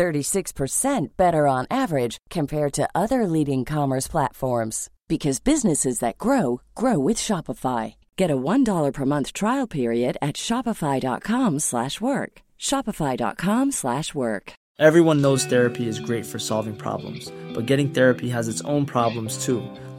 36% better on average compared to other leading commerce platforms because businesses that grow grow with Shopify. Get a $1 per month trial period at shopify.com/work. shopify.com/work. Everyone knows therapy is great for solving problems, but getting therapy has its own problems too,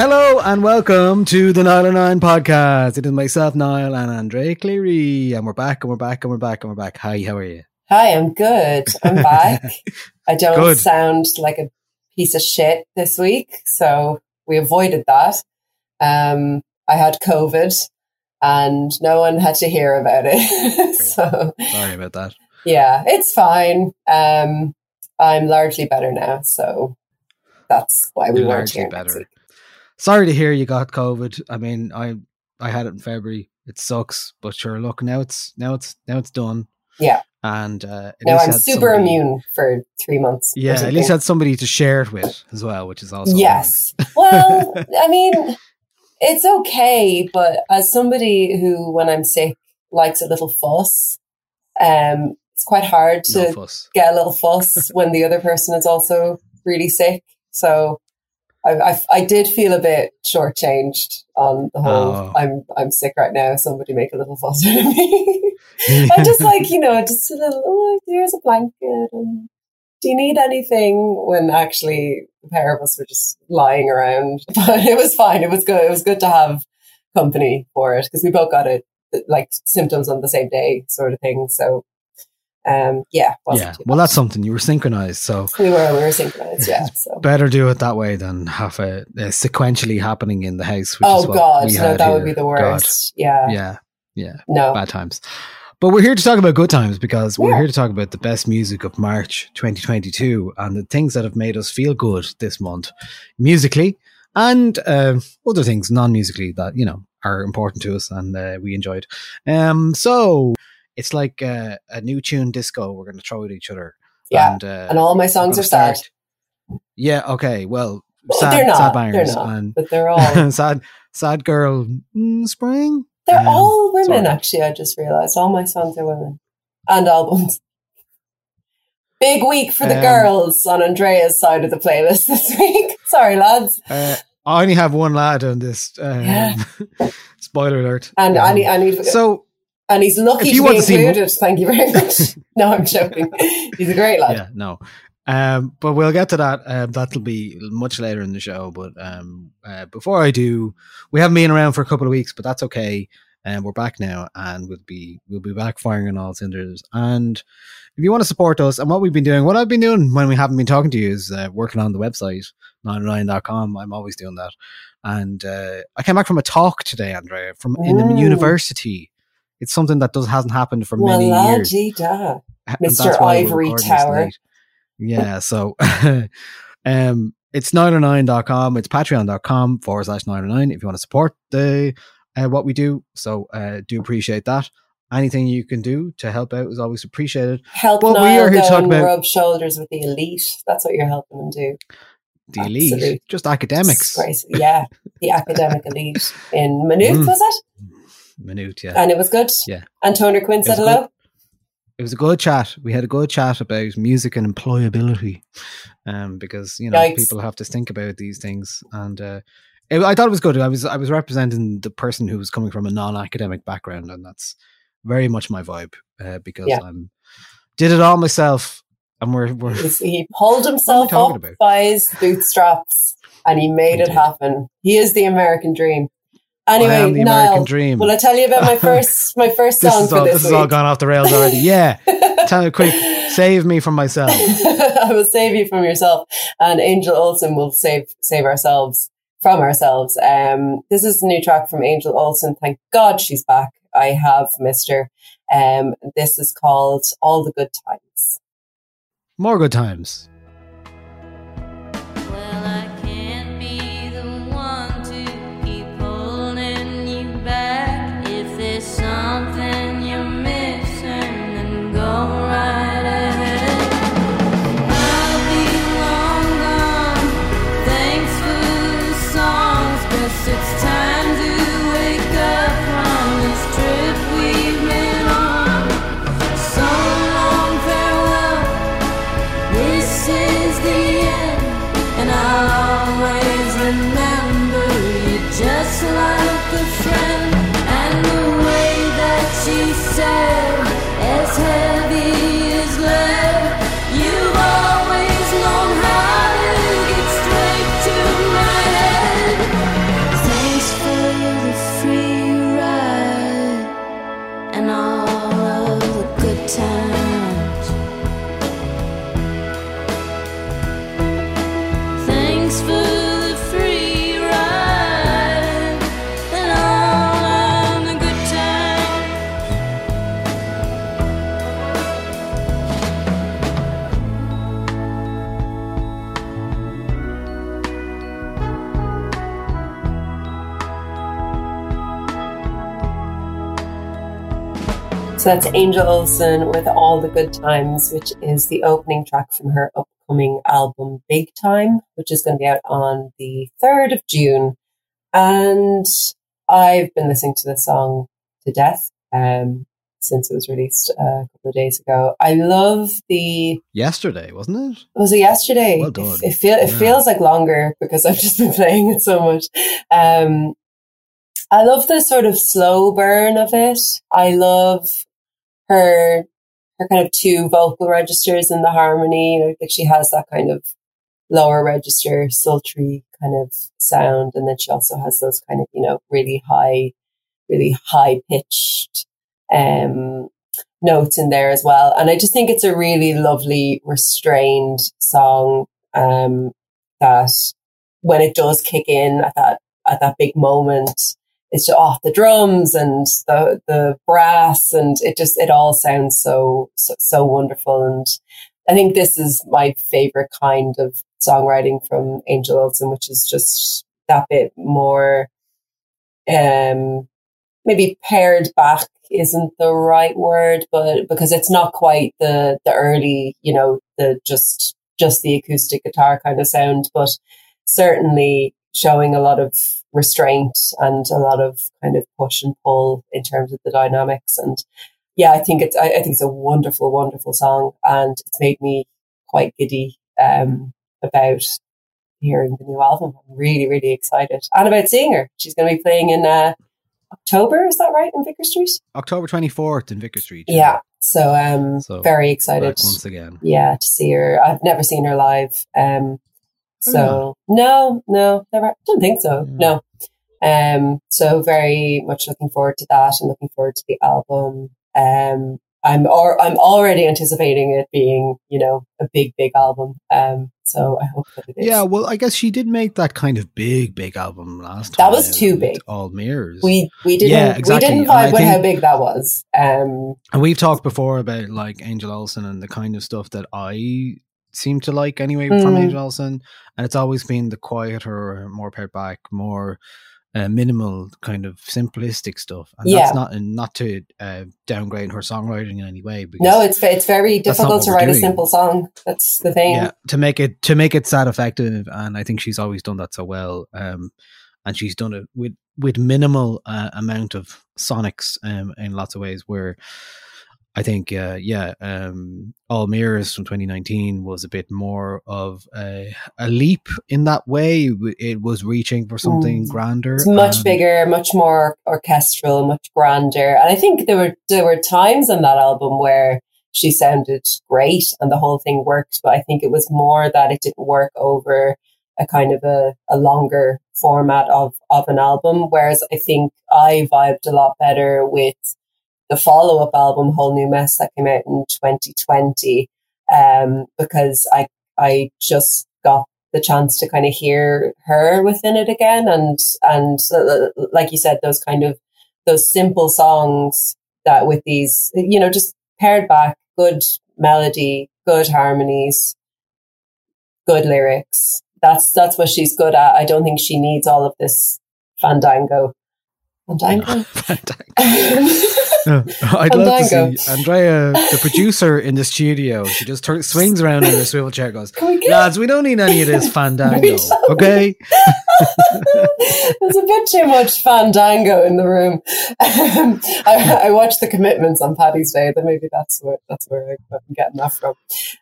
Hello and welcome to the Nialler9 podcast. It is myself, Niall, and Andrea Cleary, and we're back, and we're back, and we're back, and we're back. Hi, how are you? Hi, I'm good. I'm back. I don't Good. sound like a piece of shit this week, so we avoided that. Um, I had COVID, and no one had to hear about it. so Sorry about that. yeah, it's fine. Um, I'm largely better now, so that's why we weren't Largely here next better. Sorry to hear you got COVID. I mean, I I had it in February. It sucks, but sure. Look, now it's now it's now it's done. Yeah. and uh, Now I'm super somebody- immune for three months. Yeah, at least had somebody to share it with as well, which is also Yes. well, I mean, it's okay, but as somebody who, when I'm sick, likes a little fuss, um, it's quite hard to fuss. get a little fuss when the other person is also really sick. So I, I, I did feel a bit shortchanged on the whole. Oh. I'm I'm sick right now. Somebody make a little fuss out of me. I'm just like you know, just a little. Oh, here's a blanket. And do you need anything? When actually the pair of us were just lying around, but it was fine. It was good. It was good to have company for it because we both got it like symptoms on the same day, sort of thing. So, um, yeah, wasn't yeah. Well, that's something you were synchronized, so we were we were synchronized. Yeah. So. better do it that way than have it uh, sequentially happening in the house. Which is Oh God, no, that would be the God. worst. Yeah. Yeah, yeah, No. bad times. But we're here to talk about good times because we're here to talk about the best music of March 2022 and the things that have made us feel good this month, musically and uh, other things non-musically that you know are important to us and uh, we enjoyed. Um, so it's like uh, a new tune disco. We're going to throw at each other. Yeah. and, uh, And all my songs are sad. start- Yeah. Okay. Well, Well, sad, they're not. sad They're not. and But they're all sad, sad girl. Mm, spring. they're Um, all women. sort of. Actually, I just realized all my songs are women and albums. Big week for the Um, girls on Andrea's side of the playlist this week. Sorry, lads. Uh, I only have one lad on this. Um, Yeah. spoiler alert. And Um, I need, I need, so and he's lucky if you to want be to included. Thank you very much. no, I'm joking. He's a great lad. yeah, no. Um, but we'll get to that. Um, that'll be much later in the show. But um, uh, before I do, we haven't been around for a couple of weeks, but that's okay. And we're back now, and we'll be we'll be back firing on all cylinders. And if you want to support us, and what we've been doing, what I've been doing when we haven't been talking to you is uh, working on the website nialler9.com. I'm always doing that. And uh, I came back from a talk today, Andrea, from in the university. It's something that does hasn't happened for many Well, years. da. Mr. that's why we're Ivory Tower. Yeah, so um it's nialler9.com. It's patreon.com forward slash nialler9 if you want to support the uh, what we do. So uh, do appreciate that. Anything you can do to help out is always appreciated. Help Well, we are here to go talk and about- rub shoulders with the elite. That's what you're helping them do. The elite, Absolute just academics. Yeah, the academic elite in Maynooth, Mm. was it? Maynooth, yeah. And it was good. Yeah. And Toner Quinn said hello. it was a good chat. We had a good chat about music and employability, um, because you know Yikes. people have to think about these things, and uh, it, I thought it was good. I was I was representing the person who was coming from a non-academic background, and that's very much my vibe uh, because Yeah. I'm did it all myself, and we're we're He pulled himself up about? by his bootstraps and he made it did. happen. He is the American dream. I Anyway, am the Niall, American dream. will I tell you about my first my first this song is for all this this week? is all gone off the rails already. Yeah, tell me quick, save me from myself. I will save you from yourself, and Angel Olsen will save save ourselves from ourselves. Um, this is a new track from Angel Olsen. Thank God she's back. I have missed her. Um, this is called "All the Good Times." More good times. So that's Angel Olsen with All the Good Times, which is the opening track from her upcoming album Big Time, which is going to be out on the 3rd of June. And I've been listening to this song to death um, since it was released a couple of days ago. I love the Yesterday, wasn't it? was it yesterday? Well done. It, it, feel, it Yeah. feels like longer because I've just been playing it so much. Um, I love the sort of slow burn of it. I love her her kind of two vocal registers in the harmony. Like, she has that kind of lower register, sultry kind of sound, and then she also has those kind of you know really high, really high pitched um, notes in there as well. And I just think it's a really lovely, restrained song um, that when it does kick in at that at that big moment, it's off the drums and the the brass and it just it all sounds so so, so wonderful. And I think this is my favorite kind of songwriting from Angel Olsen, which is just that bit more um maybe pared back isn't the right word, but because it's not quite the the early, you know, the just just the acoustic guitar kind of sound, but certainly showing a lot of restraint and a lot of kind of push and pull in terms of the dynamics. And yeah, I think it's I, I think it's a wonderful, wonderful song, and it's made me quite giddy um, about hearing the new album. I'm really, really excited, and about seeing her. She's going to be playing in uh, October. Is that right in Vicar Street? October 24th in Vicar Street. Yeah. So um, So, very excited. once again. Yeah, to see her. I've never seen her live. Um, so no, no, never. I don't think so. Mm. No. Um, so very much looking forward to that and looking forward to the album. Um, I'm or I'm already anticipating it being, you know, a big, big album. Um, so I hope that it is. Yeah, well, I guess she did make that kind of big, big album last That time. That was too big. All mirrors. we we didn't Yeah, exactly. we didn't vibe with how big that was. Um, and we've talked before about like Angel Olsen and the kind of stuff that I seem to like anyway from Mm. Angel Olsen, and it's always been the quieter, more pared back, more uh, minimal kind of simplistic stuff. And Yeah. that's not not to uh, downgrade her songwriting in any way. Because, No, it's it's very difficult to write a simple song. That's the thing. yeah to make it to make it that effective, and I think she's always done that so well. Um, and she's done it with with minimal uh, amount of sonics um, in lots of ways. Where I think, uh, yeah, um, All Mirrors from 2019 was a bit more of a, a leap in that way. It was reaching for something Mm. grander. It's much bigger, much more orchestral, much grander. And I think there were there were times on that album where she sounded great and the whole thing worked, but I think it was more that it didn't work over a kind of a, a longer format of, of an album. Whereas I think I vibed a lot better with the follow up album, Whole New Mess, that came out in 2020, um, because I I just got the chance to kind of hear her within it again, and and uh, like you said, those kind of those simple songs that with these, you know, just pared back, good melody, good harmonies, good lyrics. That's that's what she's good at. I don't think she needs all of this fandango. Fandango. I'd love to see Andrea, the producer in the studio. She just turns, swings around in her swivel chair, goes, we "Lads, we don't need any of this fandango, okay?" There's a bit too much fandango in the room. Um, I, I watched the commitments on Paddy's Day. Then maybe that's where that's where I'm getting that from.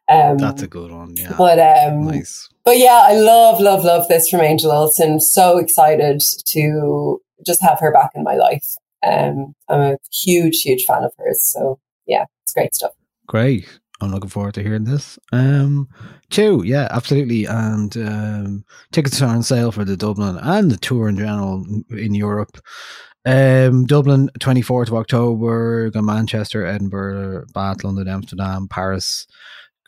Um, That's a good one. Yeah, but um, nice. but yeah, I love love love this from Angel Olsen. So excited to just have her back in my life. Um, I'm a huge huge fan of hers. So yeah, it's great stuff. Great. I'm looking forward to hearing this. Um, Chew, yeah, absolutely. And um, tickets are on sale for the Dublin and the tour in general in Europe. Um, Dublin, 24th of October, Manchester, Edinburgh, Bath, London, Amsterdam, Paris,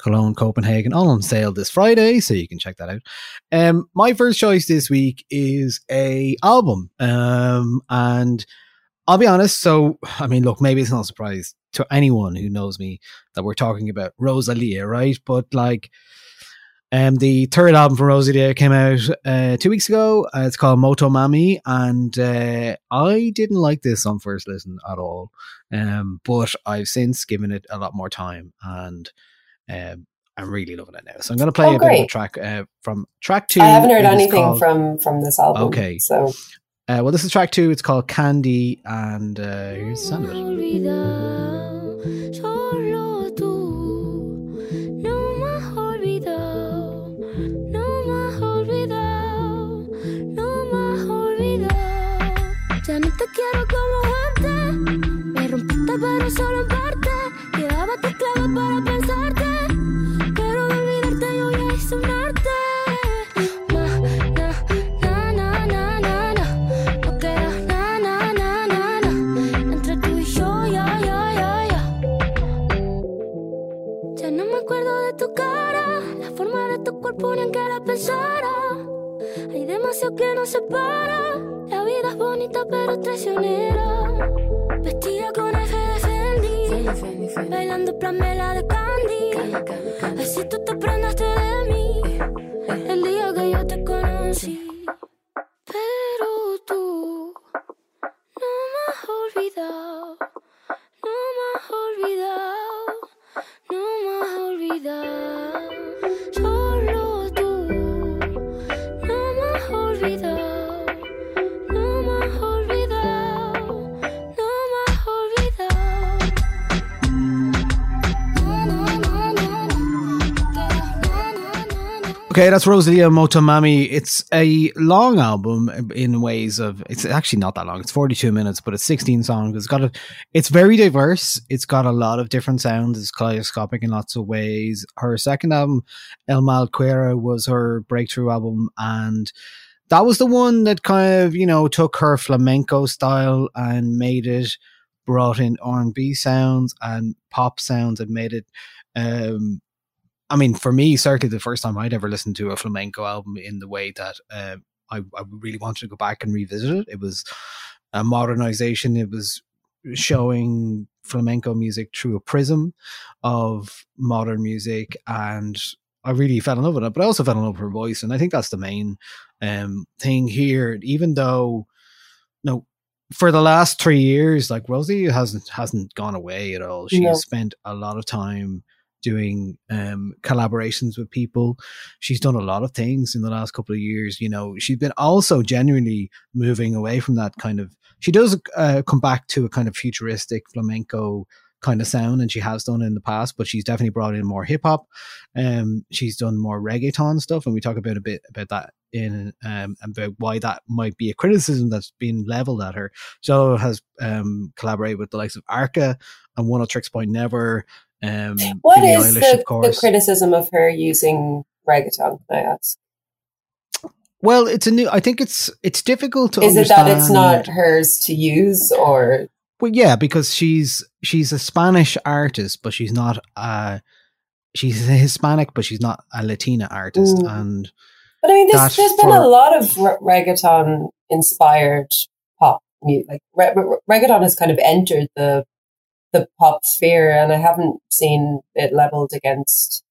Cologne, Copenhagen, all on sale this Friday, so you can check that out. Um, my first choice this week is a album, um, and I'll be honest. So, I mean, look, maybe it's not a surprise to anyone who knows me that we're talking about Rosalia, right? But like, um, the third album from Rosalia came out uh, two weeks ago. Uh, it's called Motomami, and uh, I didn't like this on first listen at all. Um, but I've since given it a lot more time, and um, I'm really loving it now. So I'm going to play Oh, a bit of a track uh, from track two. I haven't heard anything called- from from this album. Okay. so Uh, well, this is track two. It's called Candy, and uh, here's the sound of it. Ya no te quiero como antes, me rompiste pero solo en parte. Quedaba tus claves para de tu cuerpo ni en que la pensara. Hay demasiado que nos separa. La vida es bonita pero traicionera. Vestida con F de Fendi, bailando Pamela de Candy. Así tú te prendaste de mí el día que yo te conocí. Pero tú no me has olvidado, no me has olvidado, no me has olvidado. Solo Okay, that's Rosalia Motomami. It's a long album in ways of it's actually not that long. It's 42 minutes, but it's 16 songs. It's got a it's very diverse. It's got a lot of different sounds. It's kaleidoscopic in lots of ways. Her second album, El Mal Malquera, was her breakthrough album and that was the one that kind of, you know, took her flamenco style and made it brought in R&B sounds and pop sounds and made it um I mean, for me, certainly the first time I'd ever listened to a flamenco album in the way that uh, I, I really wanted to go back and revisit it. It was a modernization. It was showing flamenco music through a prism of modern music and I really fell in love with it, but I also fell in love with her voice, and I think that's the main um, thing here. Even though, no, for the last three years, like Rosie hasn't hasn't gone away at all. She's No. spent a lot of time doing um, collaborations with people. She's done a lot of things in the last couple of years. You know, she's been also genuinely moving away from that kind of. She does uh, come back to a kind of futuristic flamenco kind of sound, and she has done in the past. But she's definitely brought in more hip hop. Um, she's done more reggaeton stuff, and we talk about a bit about that in um about why that might be a criticism that's been leveled at her. So has um collaborated with the likes of Arca and Oneohtrix Point Never. Um, What Billie is Eilish, the, the criticism of her using reggaeton? I ask? well, it's a new. I think it's it's difficult to understand. Is it that it's not hers to use, or Well, yeah, because she's she's a Spanish artist, but she's not. Uh, she's a Hispanic, but she's not a Latina artist, Mm. and But I mean, there's, there's been a lot of re- reggaeton inspired pop music. Like re- re- reggaeton has kind of entered the the pop sphere, and I haven't seen it leveled against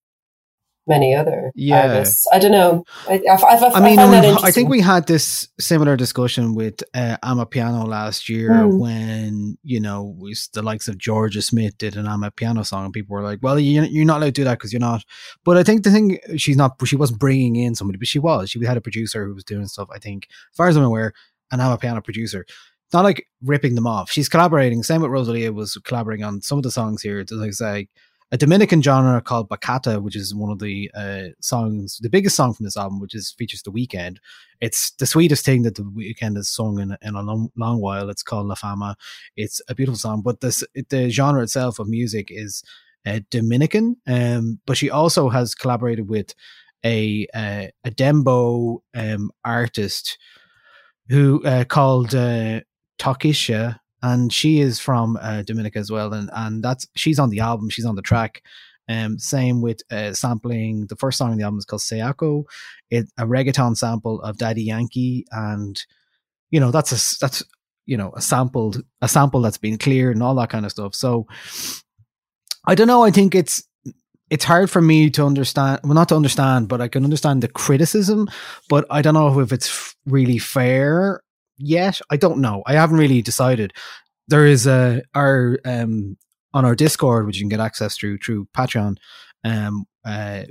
many other Yeah. artists. I don't know. I, I, I, I, mean, I think we had this similar discussion with uh, amapiano last year Mm. when you know we, the likes of Jorja Smith did an amapiano song, and people were like, "Well, you, you're not allowed to do that because you're not." But I think the thing she's not, she wasn't bringing in somebody, but she was. She had a producer who was doing stuff. I think, as far as I'm aware, an amapiano producer. Not like ripping them off. She's collaborating. Same with Rosalia was collaborating on some of the songs here. It's like a Dominican genre called bachata, which is one of the uh, songs, the biggest song from this album, which is features The Weeknd. It's the sweetest thing that The Weeknd has sung in, in a long, long while. It's called La Fama. It's a beautiful song, but this the genre itself of music is uh, Dominican. Um, but she also has collaborated with a uh, a dembow um, artist who uh, called uh, Tokischa, and she is from uh, Dominica as well, and and that's she's on the album, she's on the track. Um, same with uh, sampling. The first song on the album is called Saoko. It a reggaeton sample of Daddy Yankee, and you know that's a that's you know a sampled a sample that's been cleared and all that kind of stuff. So I don't know. I think it's it's hard for me to understand. Well, not to understand, but I can understand the criticism. But I don't know if it's really fair yet. I don't know. I haven't really decided. There is a our um on our Discord, which you can get access through through Patreon. Um, uh,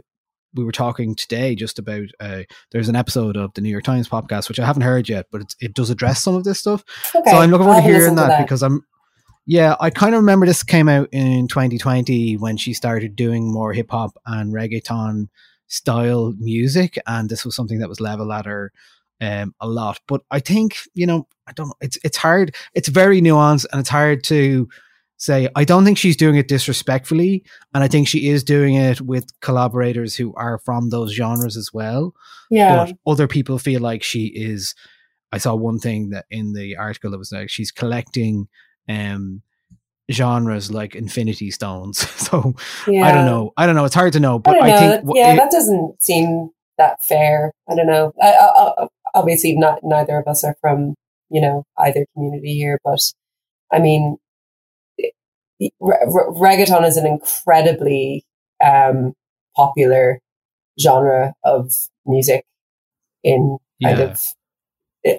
we were talking today just about uh, there's an episode of the New York Times podcast which I haven't heard yet, but it, it does address some of this stuff. Okay, So I'm looking I'll forward to hearing that, to because I'm. Yeah, I kind of remember this came out in 2020 when she started doing more hip hop and reggaeton style music, and this was something that was level at her um, a lot. But I think you know, I don't. It's it's hard. It's very nuanced, and it's hard to say. I don't think she's doing it disrespectfully, and I think she is doing it with collaborators who are from those genres as well yeah. but other people feel like she is i saw one thing that in the article that was like she's collecting um genres like infinity stones so yeah. i don't know i don't know it's hard to know I but don't i, think yeah, it- that doesn't seem that fair. I don't know. I, I, I, obviously, not neither of us are from you know either community here, but I mean, it- re- re- reggaeton is an incredibly um, popular genre of music in kind Yeah. of.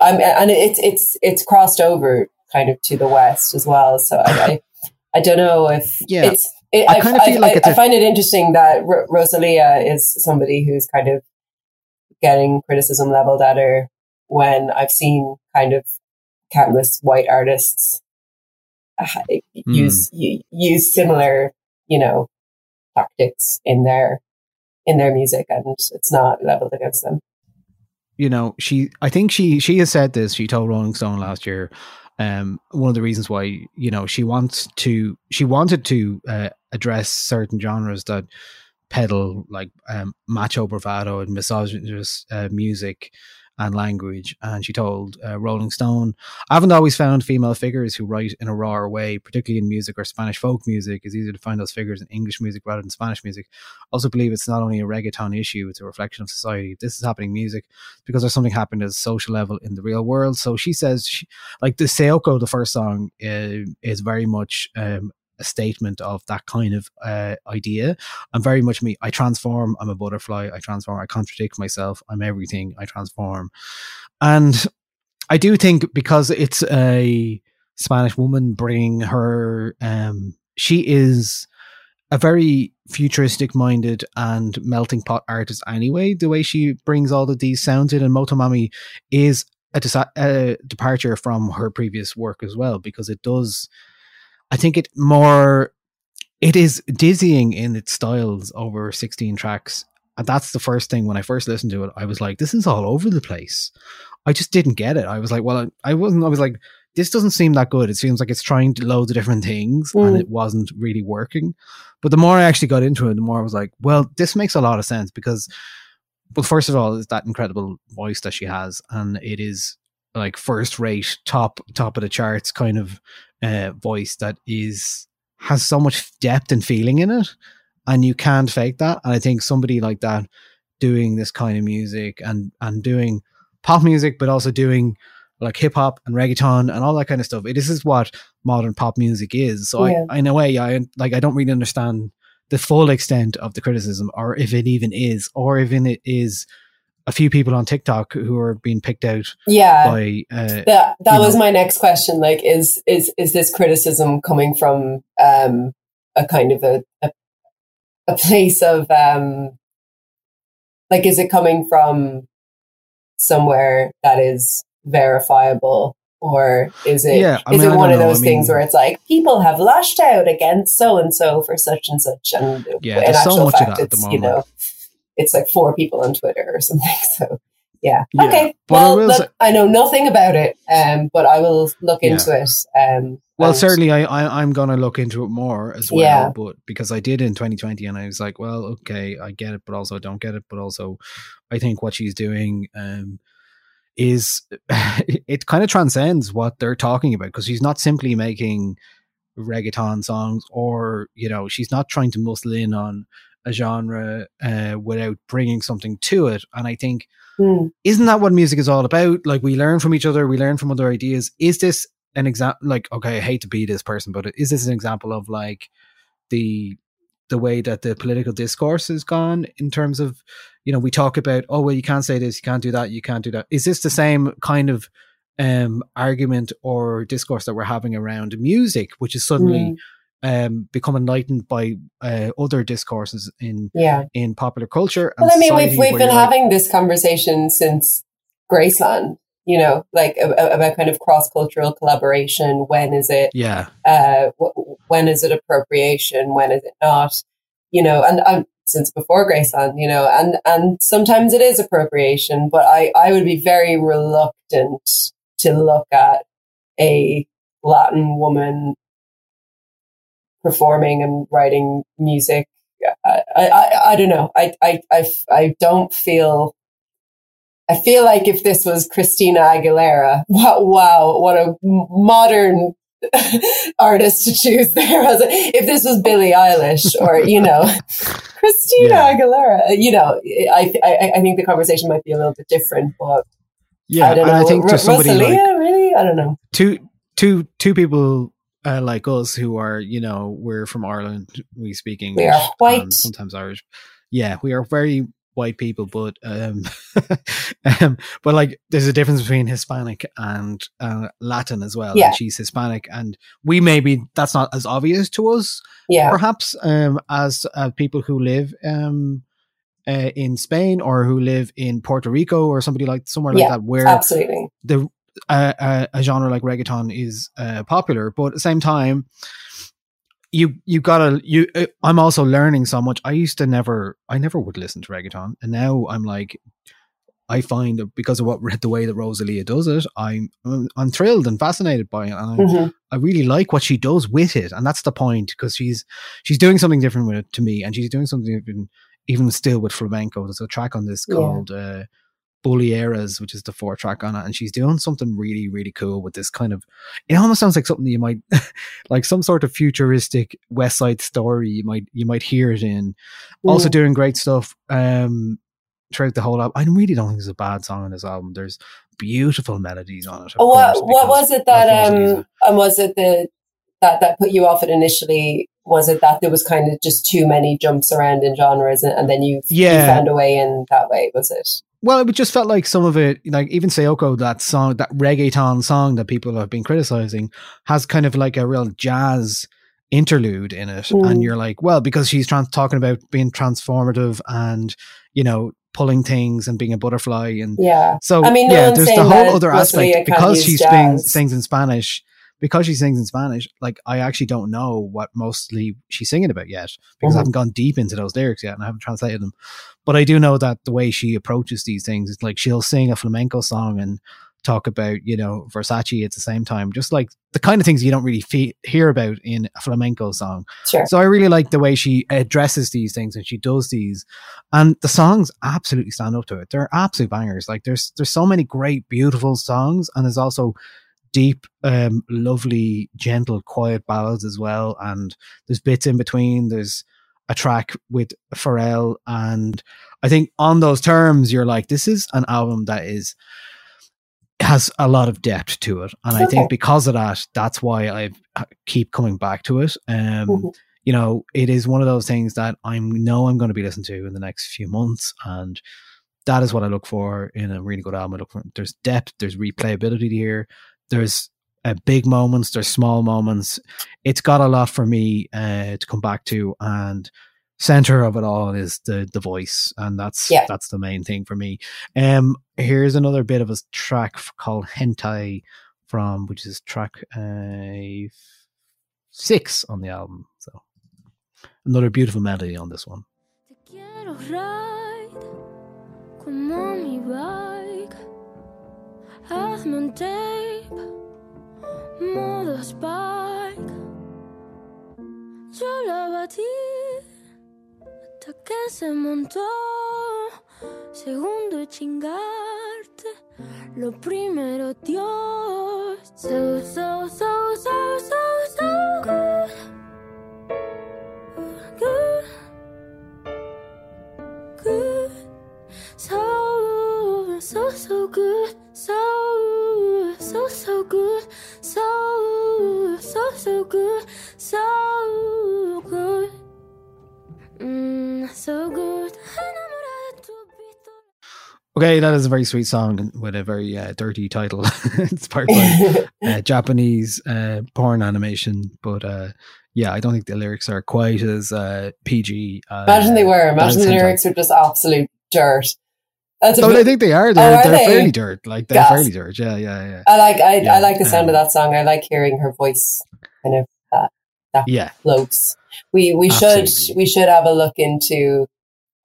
I'm, and it's it's it's crossed over kind of to the west as well. So I I, I don't know if Yeah. it's. It, I I, kinda feel I- like I- it's I a- find it interesting that R- Rosalia is somebody who's kind of getting criticism leveled at her when I've seen kind of countless white artists uh, Hmm. use use similar, you know, tactics in their in their music, and it's not leveled against them. you know she i think she she has said this she told rolling stone last year um one of the reasons why you know she wants to she wanted to uh, address certain genres that peddle like um macho bravado and misogynist uh, music and language. And she told uh, rolling stone i haven't always found female figures who write in a rawer way particularly in music or spanish folk music. It's easier to find those figures in english music rather than spanish music. Also believe it's not only a reggaeton issue it's a reflection of society. This is happening in music because there's something happening at a social level in the real world. So she says, she, like the Saoko, the first song, uh, is very much um, a statement of that kind of uh, idea. I'm very much me. I transform. I'm a butterfly. I transform. I contradict myself. I'm everything. I transform. And I do think because it's a Spanish woman bringing her, um, she is a very futuristic minded and melting pot artist anyway. The way she brings all of these sounds in, and Motomami is a, desa- a departure from her previous work as well because it does. I think it more. It is dizzying in its styles over 16 tracks. And that's the first thing when I first listened to it, I was like, this is all over the place. I just didn't get it. I was like, well, I, I wasn't, I was like, this doesn't seem that good. It seems like it's trying to loads of different things and Mm. it wasn't really working. But the more I actually got into it, the more I was like, well, this makes a lot of sense because, well, first of all, it's that incredible voice that she has, and it is like first rate, top top of the charts kind of uh, voice that is has so much depth and feeling in it, and you can't fake that. And I think somebody like that doing this kind of music and and doing pop music, but also doing like hip hop and reggaeton and all that kind of stuff. It, this is what modern pop music is. So Yeah. I, in a way, I like I don't really understand the full extent of the criticism, or if it even is, or even it is a few people on TikTok who are being picked out Yeah. by. Uh, that that was know. my next question like is is is this criticism coming from um a kind of a a, a place of um like is it coming from somewhere that is verifiable or is it is Yeah, I mean, it one of those I things where it's like people have lashed out against so and so for such and such and Yeah, there's so actual much of that at the it's you moment. know it's like four people on Twitter or something so yeah, Yeah, okay but well will look, say- I know nothing about it um but I will look Yeah. into it um well, certainly, I, I I'm gonna look into it more as well. Yeah. But because I did in 2020, and I was like, well, okay, I get it, but also I don't get it. But also, I think what she's doing um, is it kind of transcends what they're talking about because she's not simply making reggaeton songs, or you know, she's not trying to muscle in on a genre uh, without bringing something to it. And I think Hmm. isn't that what music is all about? Like we learn from each other, we learn from other ideas. Is this an example? Like, okay, I hate to be this person, but is this an example of like the the way that the political discourse has gone in terms of, you know, we talk about, oh well, you can't say this, you can't do that, you can't do that. Is this the same kind of um argument or discourse that we're having around music, which is suddenly Mm, um become enlightened by uh, other discourses in yeah in popular culture? well I mean we've we've been you're like, having this conversation since Graceland you know like about kind of cross cultural collaboration when is it yeah, uh, when is it appropriation? When is it not? You know, and um, since before Graceland, you know, and and sometimes it is appropriation, but I I would be very reluctant to look at a Latin woman performing and writing music. I I, I, don't know. I, I I I don't feel. I feel like if this was Christina Aguilera, wow, wow what a modern artist to choose there. If this was Billie Eilish or, you know, Christina Yeah. Aguilera, you know, I, I, I think the conversation might be a little bit different, but yeah. I don't know. I think to somebody like Rosalia, really? I don't know. two two two people uh, like us who are you know we're from Ireland we speak English We are white. and sometimes Irish yeah we are very white people but um, um but like there's a difference between Hispanic and uh, Latin as well Yeah. and she's Hispanic and we maybe that's not as obvious to us Yeah. perhaps um as uh, people who live um uh, in Spain or who live in Puerto Rico or somebody like somewhere like Yeah, that where Absolutely. the uh, uh, a genre like reggaeton is uh, popular, but at the same time, you you gotta you. Uh, I'm also learning so much. I used to never, I never would listen to reggaeton, and now I'm like, I find that because of what the way that Rosalia does it, I'm I'm, thrilled and fascinated by it, and I, Mhm. I really like what she does with it, and that's the point because she's she's doing something different with it to me, and she's doing something different even still with flamenco. There's a track on this Yeah. called. Uh, Bulerías, which is the four track on it, and she's doing something really, really cool with this kind of. It almost sounds like something that you might, like some sort of futuristic West Side Story. You might, you might hear it in. Also doing great stuff um throughout the whole album. I really don't think there's a bad song on this album. There's beautiful melodies on it. Oh, what course, what was it that um and was it the that that put you off it initially? Was it that there was kind of just too many jumps around in genres, and, and then you, you Yeah. found a way in that way? Was it? Well, it just felt like some of it, like even Saoko, that song, that reggaeton song that people have been criticizing, has kind of like a real jazz interlude in it. Mm. And you're like, well, because she's trans- talking about being transformative and, you know, pulling things and being a butterfly. And Yeah. so, I mean, no yeah, there's the whole other aspect because use she jazz. sings, sings in Spanish. Because she sings in Spanish, like I actually don't know what mostly she's singing about yet because Mhm. I haven't gone deep into those lyrics yet and I haven't translated them. But I do know that the way she approaches these things, it's like she'll sing a flamenco song and talk about, you know, Versace at the same time, just like the kind of things you don't really fe- hear about in a flamenco song. Sure. So I really like the way she addresses these things and she does these, and the songs absolutely stand up to it. They're absolute bangers. Like there's there's so many great, beautiful songs, and there's also deep, um, lovely, gentle, quiet ballads as well. And there's bits in between. There's a track with Pharrell, and I think on those terms, you're like, this is an album that is has a lot of depth to it, and I think because of that, that's why I keep coming back to it. Um, Mhm. you know, it is one of those things that I know I'm going to be listening to in the next few months, and that is what I look for in a really good album. I look for there's depth, there's replayability here, there's uh, big moments, there's small moments. It's got a lot for me uh, to come back to, and center of it all is the the voice, and that's Yeah. that's the main thing for me. Um, here's another bit of a track called Hentai from which is track uh, six on the album. So another beautiful melody on this one. Hazme un tape, modo spike. Yo la batí hasta que se montó. Segundo chingarte, lo primero Dios. So, so, so, so, so, so. So good, so good, mm, so good. Okay, that is a very sweet song with a very uh, dirty title. it's part by uh, Japanese uh, porn animation, but uh, yeah, I don't think the lyrics are quite as uh, PG. Uh, Imagine they were. Imagine the lyrics were just absolute dirt. That's I think they are. They're, Oh, are they're they? fairly dirt. Like they're Gas. fairly dirt. Yeah, yeah, yeah. I like I, Yeah, I like the sound of um, that song. I like hearing her voice kind of that Yeah, close. We we should Absolutely. we should have a look into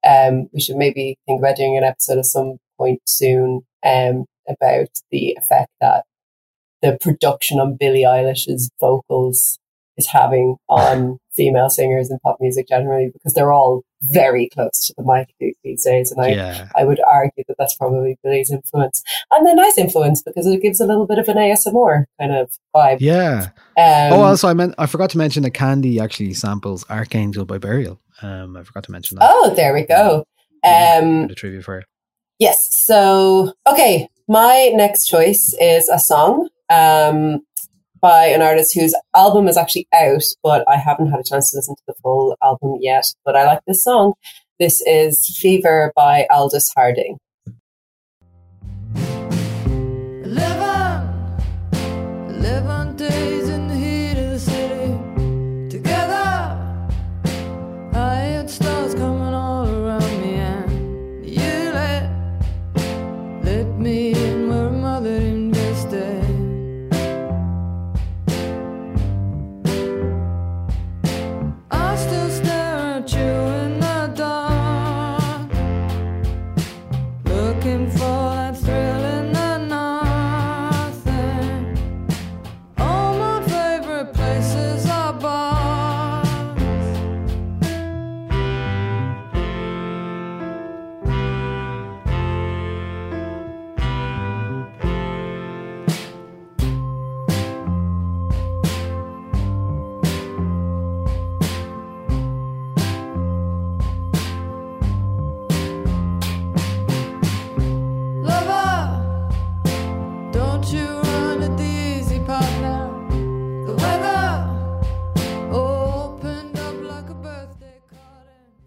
um we should maybe think about doing an episode at some point soon um about the effect that the production on Billie Eilish's vocals is having on female singers in pop music generally because they're all very close to the mic these days and I yeah. I would argue that that's probably Billie's influence and a nice influence because it gives a little bit of an ASMR kind of vibe. Yeah. Um, oh, also, I meant I forgot to mention that Candy actually samples "Archangel" by Burial. Um, I forgot to mention that. oh, there we go. Yeah, Um, of trivia for you. Yes. So, okay, my next choice is a song um, by an artist whose album is actually out, but I haven't had a chance to listen to the full album yet. But I like this song. This is Fever by Aldous Harding.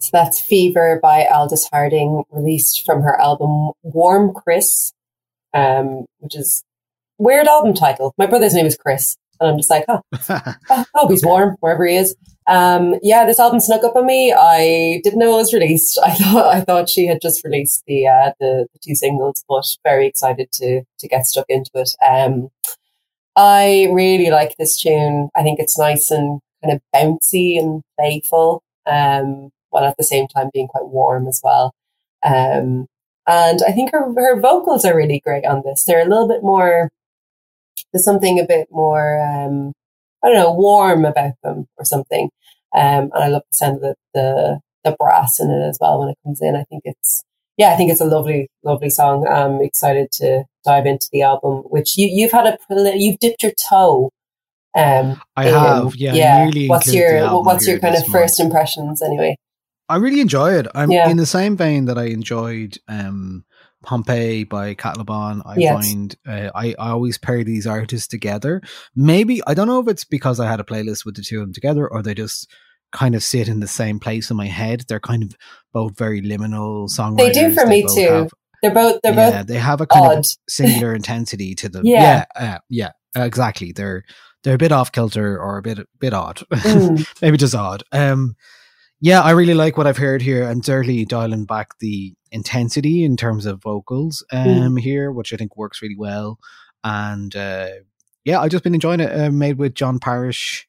So that's Fever by Aldous Harding, released from her album Warm Chris, um, which is weird album title. My brother's name is Chris, and I'm just like, oh, I hope he's warm wherever he is. Um, yeah, this album snuck up on me. I didn't know it was released. I thought I thought she had just released the uh, the, the two singles, but very excited to to get stuck into it. Um, I really like this tune. I think it's nice and kind of bouncy and playful, um, while at the same time being quite warm as well. Um, and I think her her vocals are really great on this. They're a little bit more. There's something a bit more. Um, I don't know, warm about them or something. Um, and I love the sound of the, the, the brass in it as well when it comes in. I think it's, yeah, I think it's a lovely, lovely song. I'm excited to dive into the album, which you, you've had a, you've dipped your toe. Um, I in. have, yeah. I really what's your, what's your kind of first month. impressions anyway? I really enjoy it. I'm Yeah. in the same vein that I enjoyed um, Pompeii by Cate Le Bon. I Yes. find uh, I, I always pair these artists together. Maybe I don't know if it's because I had a playlist with the two of them together or they just kind of sit in the same place in my head. They're kind of both very liminal songwriters. They do for me too. have- They're both, they're yeah, both they have a kind odd. of singular intensity to them. Yeah. yeah, uh, yeah, exactly. They're they're a bit off kilter or a bit bit odd. Mm. maybe just odd. Um, yeah, I really like what I've heard here, and certainly dialing back the intensity in terms of vocals um here, which I think works really well. And uh, yeah, I've just been enjoying it. Uh, made with John Parish,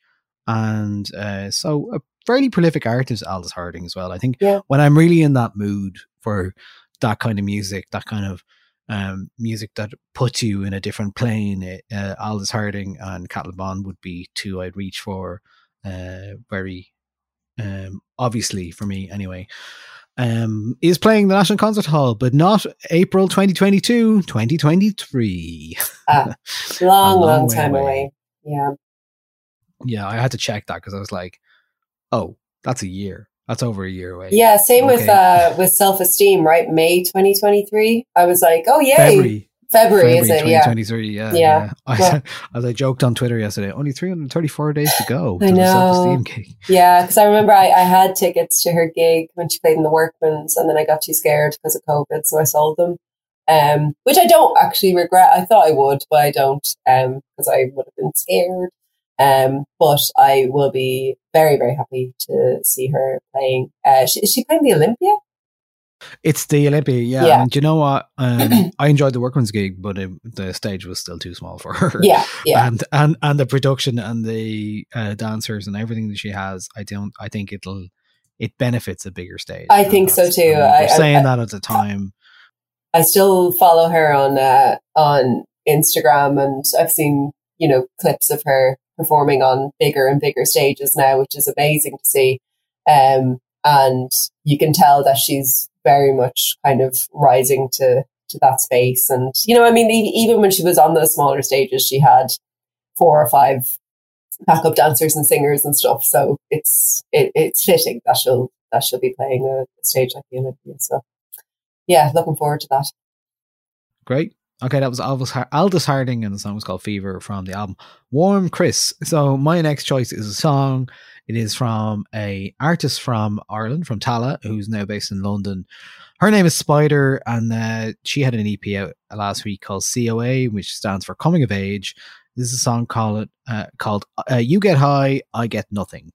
and uh, so a fairly prolific artist, Aldous Harding as well. I think Yeah. when I'm really in that mood for that kind of music, that kind of um, music that puts you in a different plane, eh, uh, Aldous Harding and Cate Le Bon would be two I'd reach for uh, very um, obviously for me anyway. Um, is playing the National Concert Hall, but not April 2022, 2023. Ah, long, long long time away. away. Yeah. yeah, I had to check that because I was like, oh, that's a year. That's over a year away. Yeah, same with uh with self esteem, right? May 2023. I was like, oh yay, February. February, is it? Yeah, 2023. Yeah. Yeah. yeah. I, as I joked on Twitter yesterday, only 334 days to go I to know. self-esteem gig. yeah. Because I remember I, I had tickets to her gig when she played in the Workman's, and then I got too scared because of COVID, so I sold them. Um, which I don't actually regret. I thought I would, but I don't, um, because I would have been scared. Um, but I will be very, very happy to see her playing. Uh, she, is she playing the Olympia? It's the Olympia, yeah. Yeah. And you know what? Um, I enjoyed the workman's gig, but it, the stage was still too small for her. Yeah, yeah. And and and the production and the uh, dancers and everything that she has, I don't. I think it'll it benefits a bigger stage. I think so too. I- were I- saying I- that at the time. I still follow her on uh, on Instagram, and I've seen you know clips of her performing on bigger and bigger stages now, which is amazing to see. Um, and you can tell that she's very much kind of rising to to that space. And you know, I mean, even when she was on those smaller stages, she had four or five backup dancers and singers and stuff. So it's it, it's fitting that she'll that she'll be playing a, stage like the Olympia. So yeah, looking forward to that. Great. Okay, that was Aldous, Aldous Harding, and the song was called Fever from the album Warm Chris. So my next choice is a song. It is from a artist from Ireland, from Tallaght, who's now based in London. Her name is Spider, and uh, she had an EP out last week called COA, which stands for Coming of Age. This is a song called uh, called uh, "You Get High, I Get Nothing."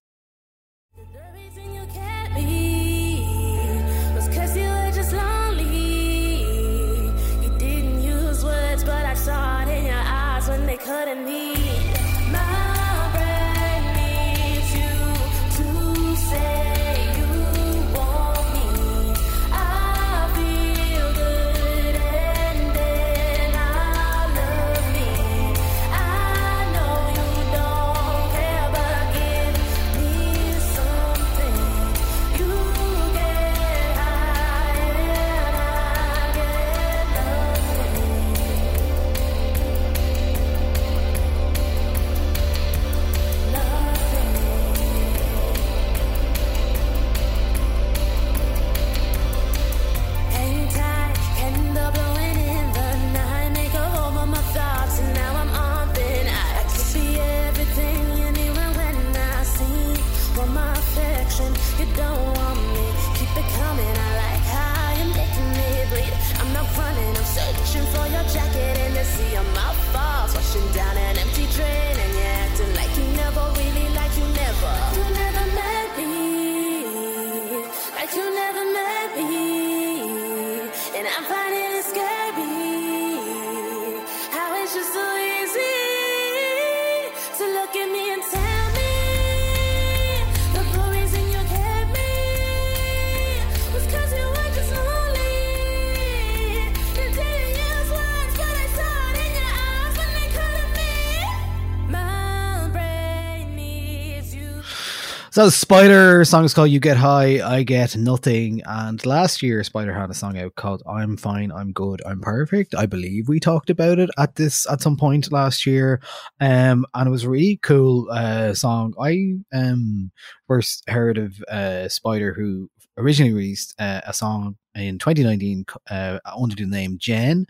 So Spider song is called "You Get High, I Get Nothing," and last year Spider had a song out called "I'm Fine, I'm Good, I'm Perfect." I believe we talked about it at this at some point last year, um, and it was a really cool uh, song. I um first heard of uh, Spider, who originally released uh, a song in 2019 uh, under the name Jen,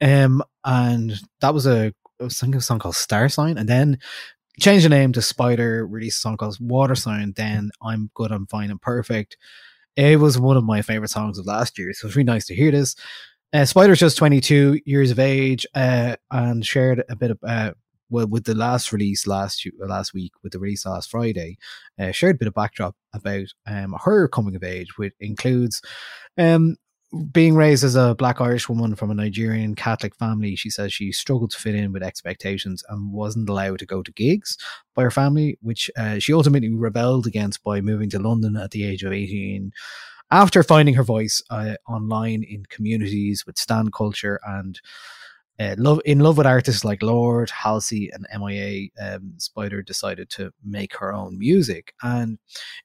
um, and that was a was a song called Star Sign, and then changed the name to Spider, released a song called Water Sign, then I'm Good, I'm Fine, I'm Perfect. It was one of my favorite songs of last year, so it's really nice to hear this. Uh, Spider's just 22 years of age uh, and shared a bit of, uh, well, with the last release last last week, with the release last Friday, uh, shared a bit of backdrop about um, her coming of age, which includes um, being raised as a black Irish woman from a Nigerian Catholic family, she says she struggled to fit in with expectations and wasn't allowed to go to gigs by her family, which uh, she ultimately rebelled against by moving to London at the age of 18. After finding her voice uh, online in communities with stan culture and uh, love in love with artists like Lorde Halsey, and MIA, um, Spider decided to make her own music. And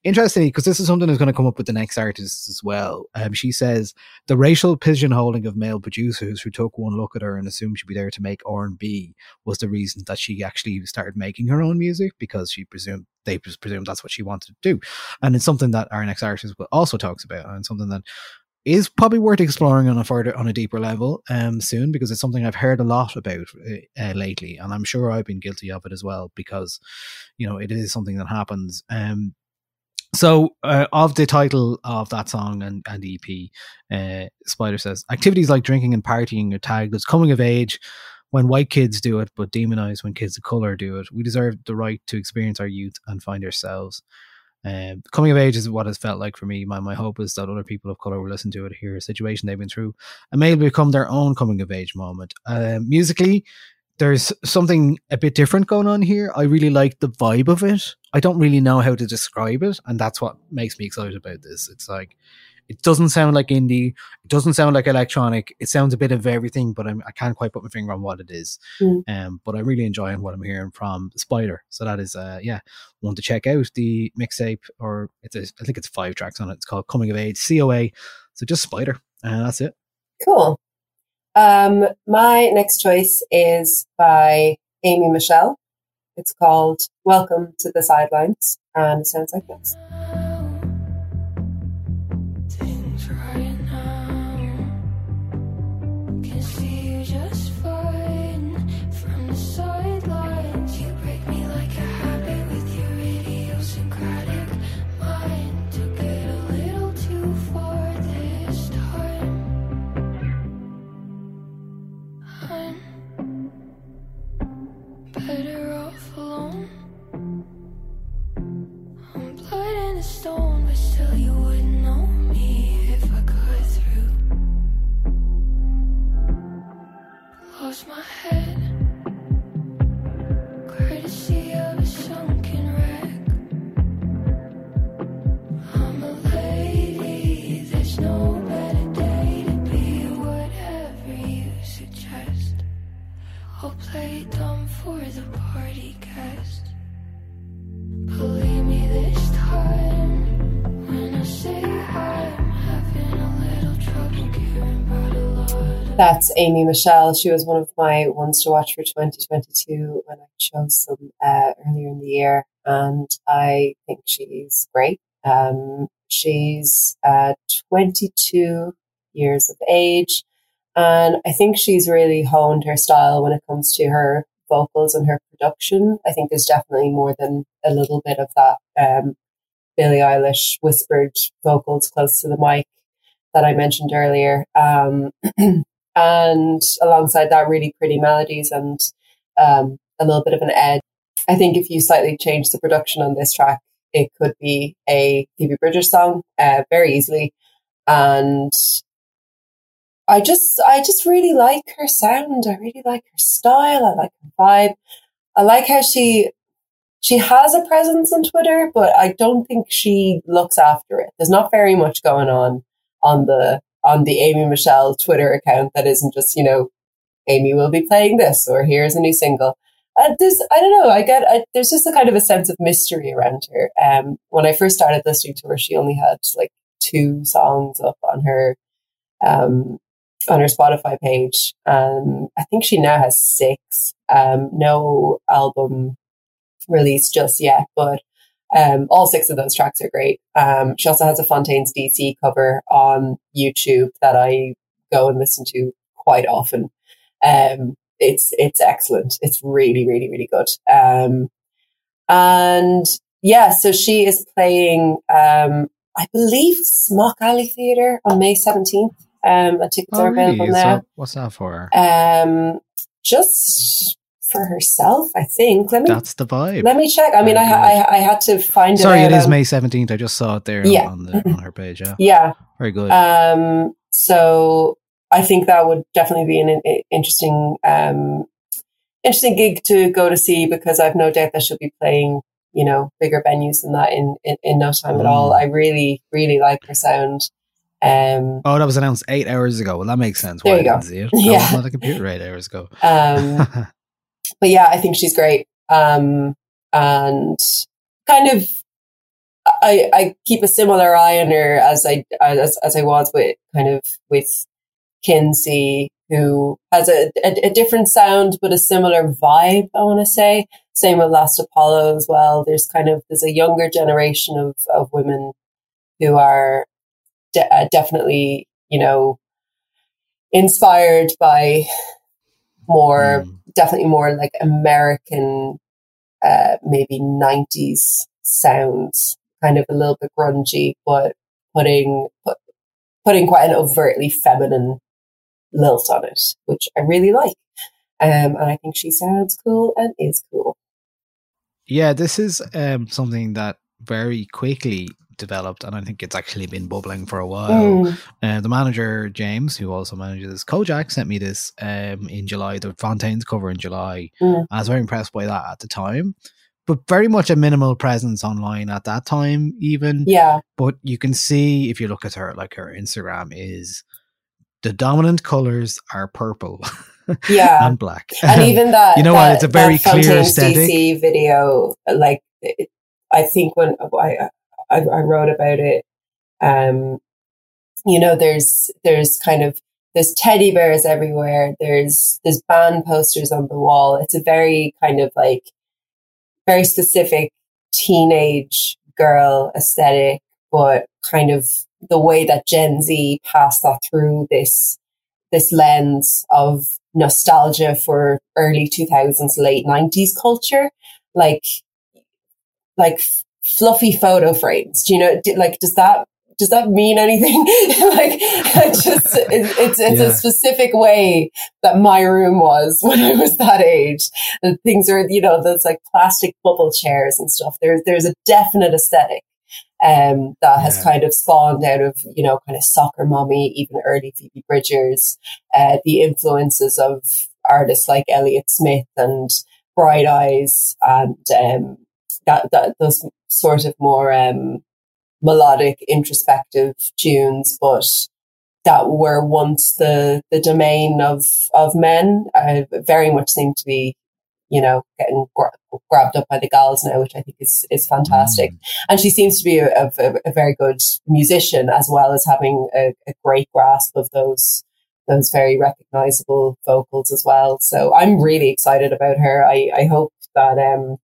interestingly, because this is something that's going to come up with the next artist as well, um, she says the racial pigeonholing of male producers who took one look at her and assumed she'd be there to make R and B was the reason that she actually started making her own music because she presumed they presumed that's what she wanted to do, and it's something that our next artist also talks about, and something that is probably worth exploring on a further on a deeper level um soon because it's something I've heard a lot about uh, lately and I'm sure I've been guilty of it as well because you know it is something that happens. Um so uh, of the title of that song and, and EP uh, Spider says activities like drinking and partying are tagged as coming of age when white kids do it but demonized when kids of color do it. We deserve the right to experience our youth and find ourselves um, coming of age is what it's felt like for me. My my hope is that other people of color will listen to it, hear a situation they've been through, and maybe become their own coming of age moment. Uh, musically, there's something a bit different going on here. I really like the vibe of it. I don't really know how to describe it, and that's what makes me excited about this. It's like it doesn't sound like indie. It doesn't sound like electronic. It sounds a bit of everything, but I'm, I can not quite put my finger on what it is. Mm. Um, but I'm really enjoying what I'm hearing from Spider. So that is, uh, yeah, one to check out the mixtape, or it's a, I think it's five tracks on it. It's called Coming of Age, COA. So just Spider, and that's it. Cool. Um, my next choice is by Amy Michelle. It's called Welcome to the Sidelines, and it sounds like this. That's Amy Michelle. She was one of my ones to watch for 2022 when I chose some uh, earlier in the year, and I think she's great. Um, she's uh, 22 years of age, and I think she's really honed her style when it comes to her vocals and her production. I think there's definitely more than a little bit of that um, Billie Eilish whispered vocals close to the mic that I mentioned earlier. Um, and alongside that, really pretty melodies and um, a little bit of an edge. I think if you slightly change the production on this track, it could be a Phoebe Bridgers song uh, very easily. And I just, I just really like her sound. I really like her style. I like her vibe. I like how she, she has a presence on Twitter, but I don't think she looks after it. There's not very much going on on the on the Amy Michelle Twitter account that isn't just, you know, Amy will be playing this or here's a new single. uh, there's I don't know. I get I, there's just a kind of a sense of mystery around her. Um, when I first started listening to her, she only had like two songs up on her um on her Spotify page. Um, I think she now has six. Um, no album released just yet, but um, all six of those tracks are great. Um, she also has a Fontaines DC cover on YouTube that I go and listen to quite often. Um, it's it's excellent. It's really really really good. Um, and yeah, so she is playing. Um, I believe Smock Alley Theatre on May seventeenth. Um, and tickets Oh, are available Is now. that- what's that for? Um, just for herself, I think. Let me That's the vibe. let me check. I mean, I, I I had to find Sorry, it. it out May seventeenth. I just saw it there Yeah. on the on her page. Yeah, Yeah. very good. Um, so I think that would definitely be an, in interesting, um, interesting gig to go to see because I've no doubt that she'll be playing, you know, bigger venues than that in, in, in no time at all. Mm. I really, really like her sound. Um, oh, that was announced eight hours ago. Well, that makes sense. There Why you I go. didn't see it. That Yeah. was on the computer eight hours ago. um, but yeah, I think she's great. Um, and kind of, I, I keep a similar eye on her as I, as, as I was with kind of with Kynsy, who has a, a, a different sound, but a similar vibe, I want to say. Same with Last Apollo as well. There's kind of, there's a younger generation of, of women who are de- uh, definitely, you know, inspired by more Mm. definitely more like American, uh, maybe 90s sounds, kind of a little bit grungy, but putting, put, putting quite an overtly feminine lilt on it, which I really like. Um, and I think she sounds cool and is cool. Yeah, this is um, something that very quickly developed, and I think it's actually been bubbling for a while. Mm, Uh, the manager James, who also manages Kojaque, sent me this um, in July, the Fontaines cover in July. Mm. I was very impressed by that at the time, but very much a minimal presence online at that time, even. yeah, But you can see if you look at her, like her Instagram is the dominant colors are purple yeah. and black. and even that You know what, it's a very that clear Fontaines aesthetic. DC video like it, i think when I, I i wrote about it. Um you know there's there's kind of there's teddy bears everywhere. There's there's band posters on the wall. It's a very kind of like very specific teenage girl aesthetic but kind of the way that gen z passed that through this this lens of nostalgia for early 2000s late 90s culture. Like like fluffy photo frames do you know do, like does that does that mean anything like I just it, it's it's Yeah. a specific way that my room was when i was that age and things are you know those like plastic bubble chairs and stuff there's there's a definite aesthetic um, that has Yeah. kind of spawned out of you know kind of soccer mommy even early phoebe bridgers uh, the influences of artists like Elliott Smith and Bright Eyes and um, that, that those sort of more um, melodic, introspective tunes, but that were once the the domain of of men, uh, very much seem to be, you know, getting gra- grabbed up by the gals now, which I think is is fantastic. Mm. And she seems to be a, a, a very good musician as well as having a, a great grasp of those those very recognizable vocals as well. So I'm really excited about her. I, I hope that um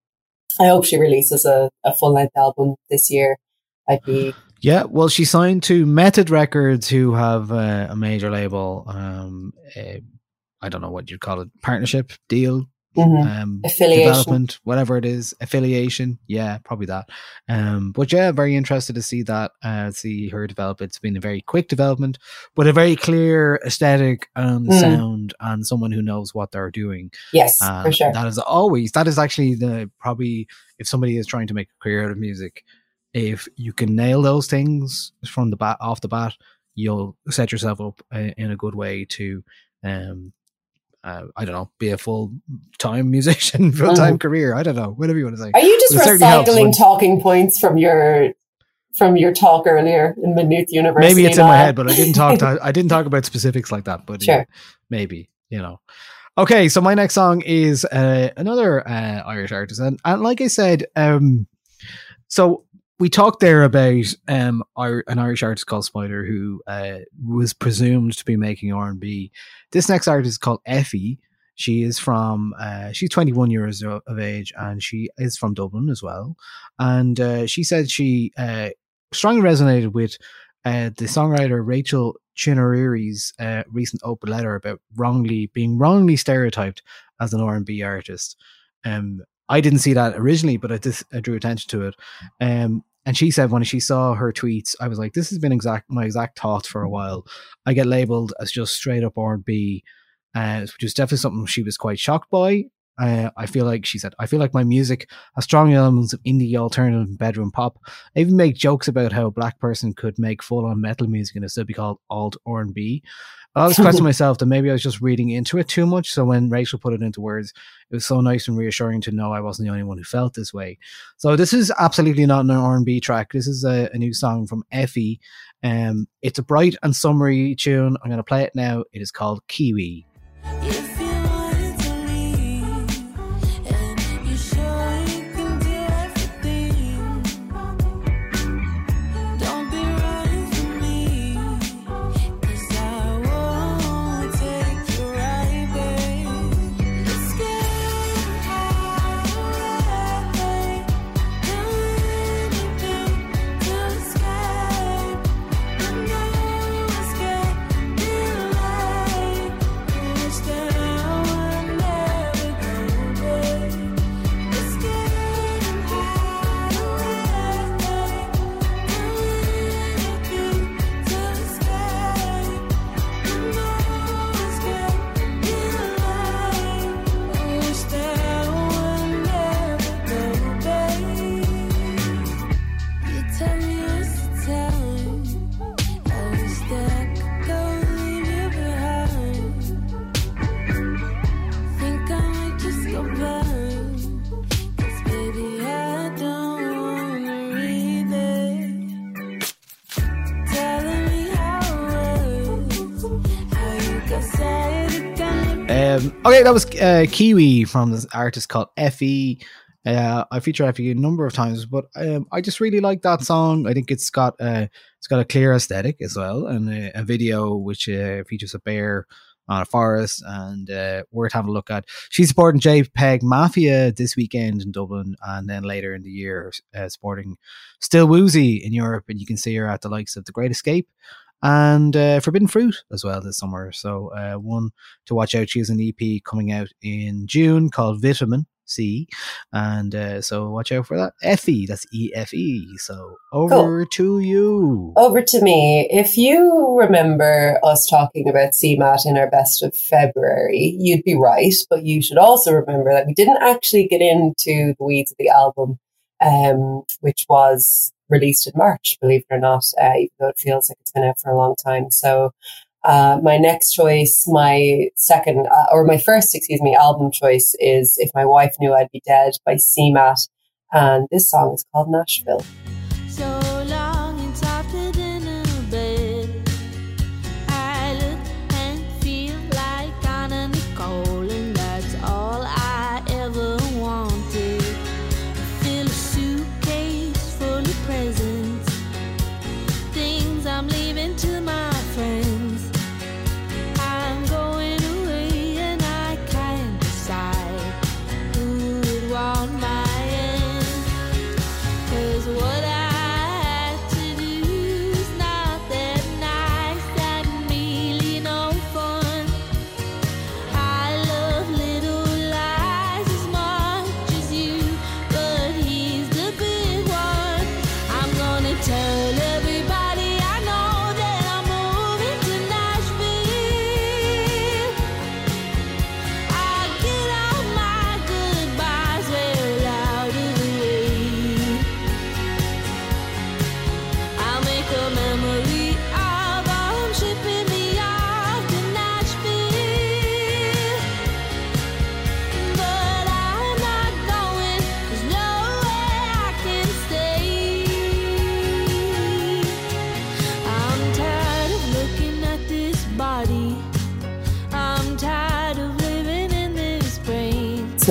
I hope she releases a, a full length album this year. I'd be Yeah, well, she signed to Method Records, who have uh, a major label. Um, uh, I don't know what you'd call it, partnership deal, mhm. um, Affiliation. development, whatever it is, affiliation. Yeah, probably that. Um, but yeah, very interested to see that. Uh, see her develop. It's been a very quick development, but a very clear aesthetic and Mm. sound, and someone who knows what they're doing. yes, And for sure. That is always that is actually the probably if somebody is trying to make a career out of music, if you can nail those things from the bat off the bat, you'll set yourself up uh, in a good way to, um, uh, I don't know, be a full time musician, full time career. I don't know, whatever you want to say. Are you just But it certainly recycling when- talking points from your from your talk earlier in Maynooth University? Maybe it's in my head, but I didn't talk. To, I didn't talk about specifics like that. But Sure. yeah, maybe you know. Okay, so my next song is uh, another uh, Irish artist, and, and like I said, um, so we talked there about um, Ir- an Irish artist called Spider who uh, was presumed to be making R and B. This next artist is called EFÉ. She is from uh, she's 21 years of age, and she is from Dublin as well. And uh, she said she uh, strongly resonated with uh, the songwriter Rachel Chinouriri's uh, recent open letter about wrongly being wrongly stereotyped as an R and B artist. Um, I didn't see that originally, but I just I drew attention to it. Um, and she said when she saw her tweets, I was like, "This has been exact my exact thoughts for a while." I get labeled as just straight up R and B, uh, which is definitely something she was quite shocked by. Uh, I feel like she said, I feel like my music has strong elements of indie, alternative, and bedroom pop. I even make jokes about how a black person could make full on metal music and it still be called alt R and B. I always question myself that maybe I was just reading into it too much. So when Rachel put it into words, it was so nice and reassuring to know I wasn't the only one who felt this way. So this is absolutely not an R and B track. This is a, a new song from EFÉ. Um, it's a bright and summery tune. I'm going to play it now. It is called Kiwi. If Um, okay, that was uh, Kiwi from this artist called EFÉ. Uh, I feature EFÉ a number of times, but um, I just really like that song. I think it's got uh, it's got a clear aesthetic as well, and a, a video which uh, features a bear on a forest and uh, worth having a look at. She's supporting JPEG Mafia this weekend in Dublin, and then later in the year uh, supporting Still Woozy in Europe, and you can see her at the likes of The Great Escape and uh, Forbidden Fruit as well this summer. So uh, one to watch out. She has an EP coming out in June called Vitamin C, and uh, so watch out for that. EFÉ, that's E F E. So over to you. Over to me. If you remember us talking about CMAT in our best of February, you'd be right. But you should also remember that we didn't actually get into the weeds of the album, um, which was released in March, believe it or not, uh, even though it feels like it's been out for a long time. So uh, my next choice, my second, uh, or my first, excuse me, album choice is If My Wife Knew I'd Be Dead by CMAT. And this song is called Nashville.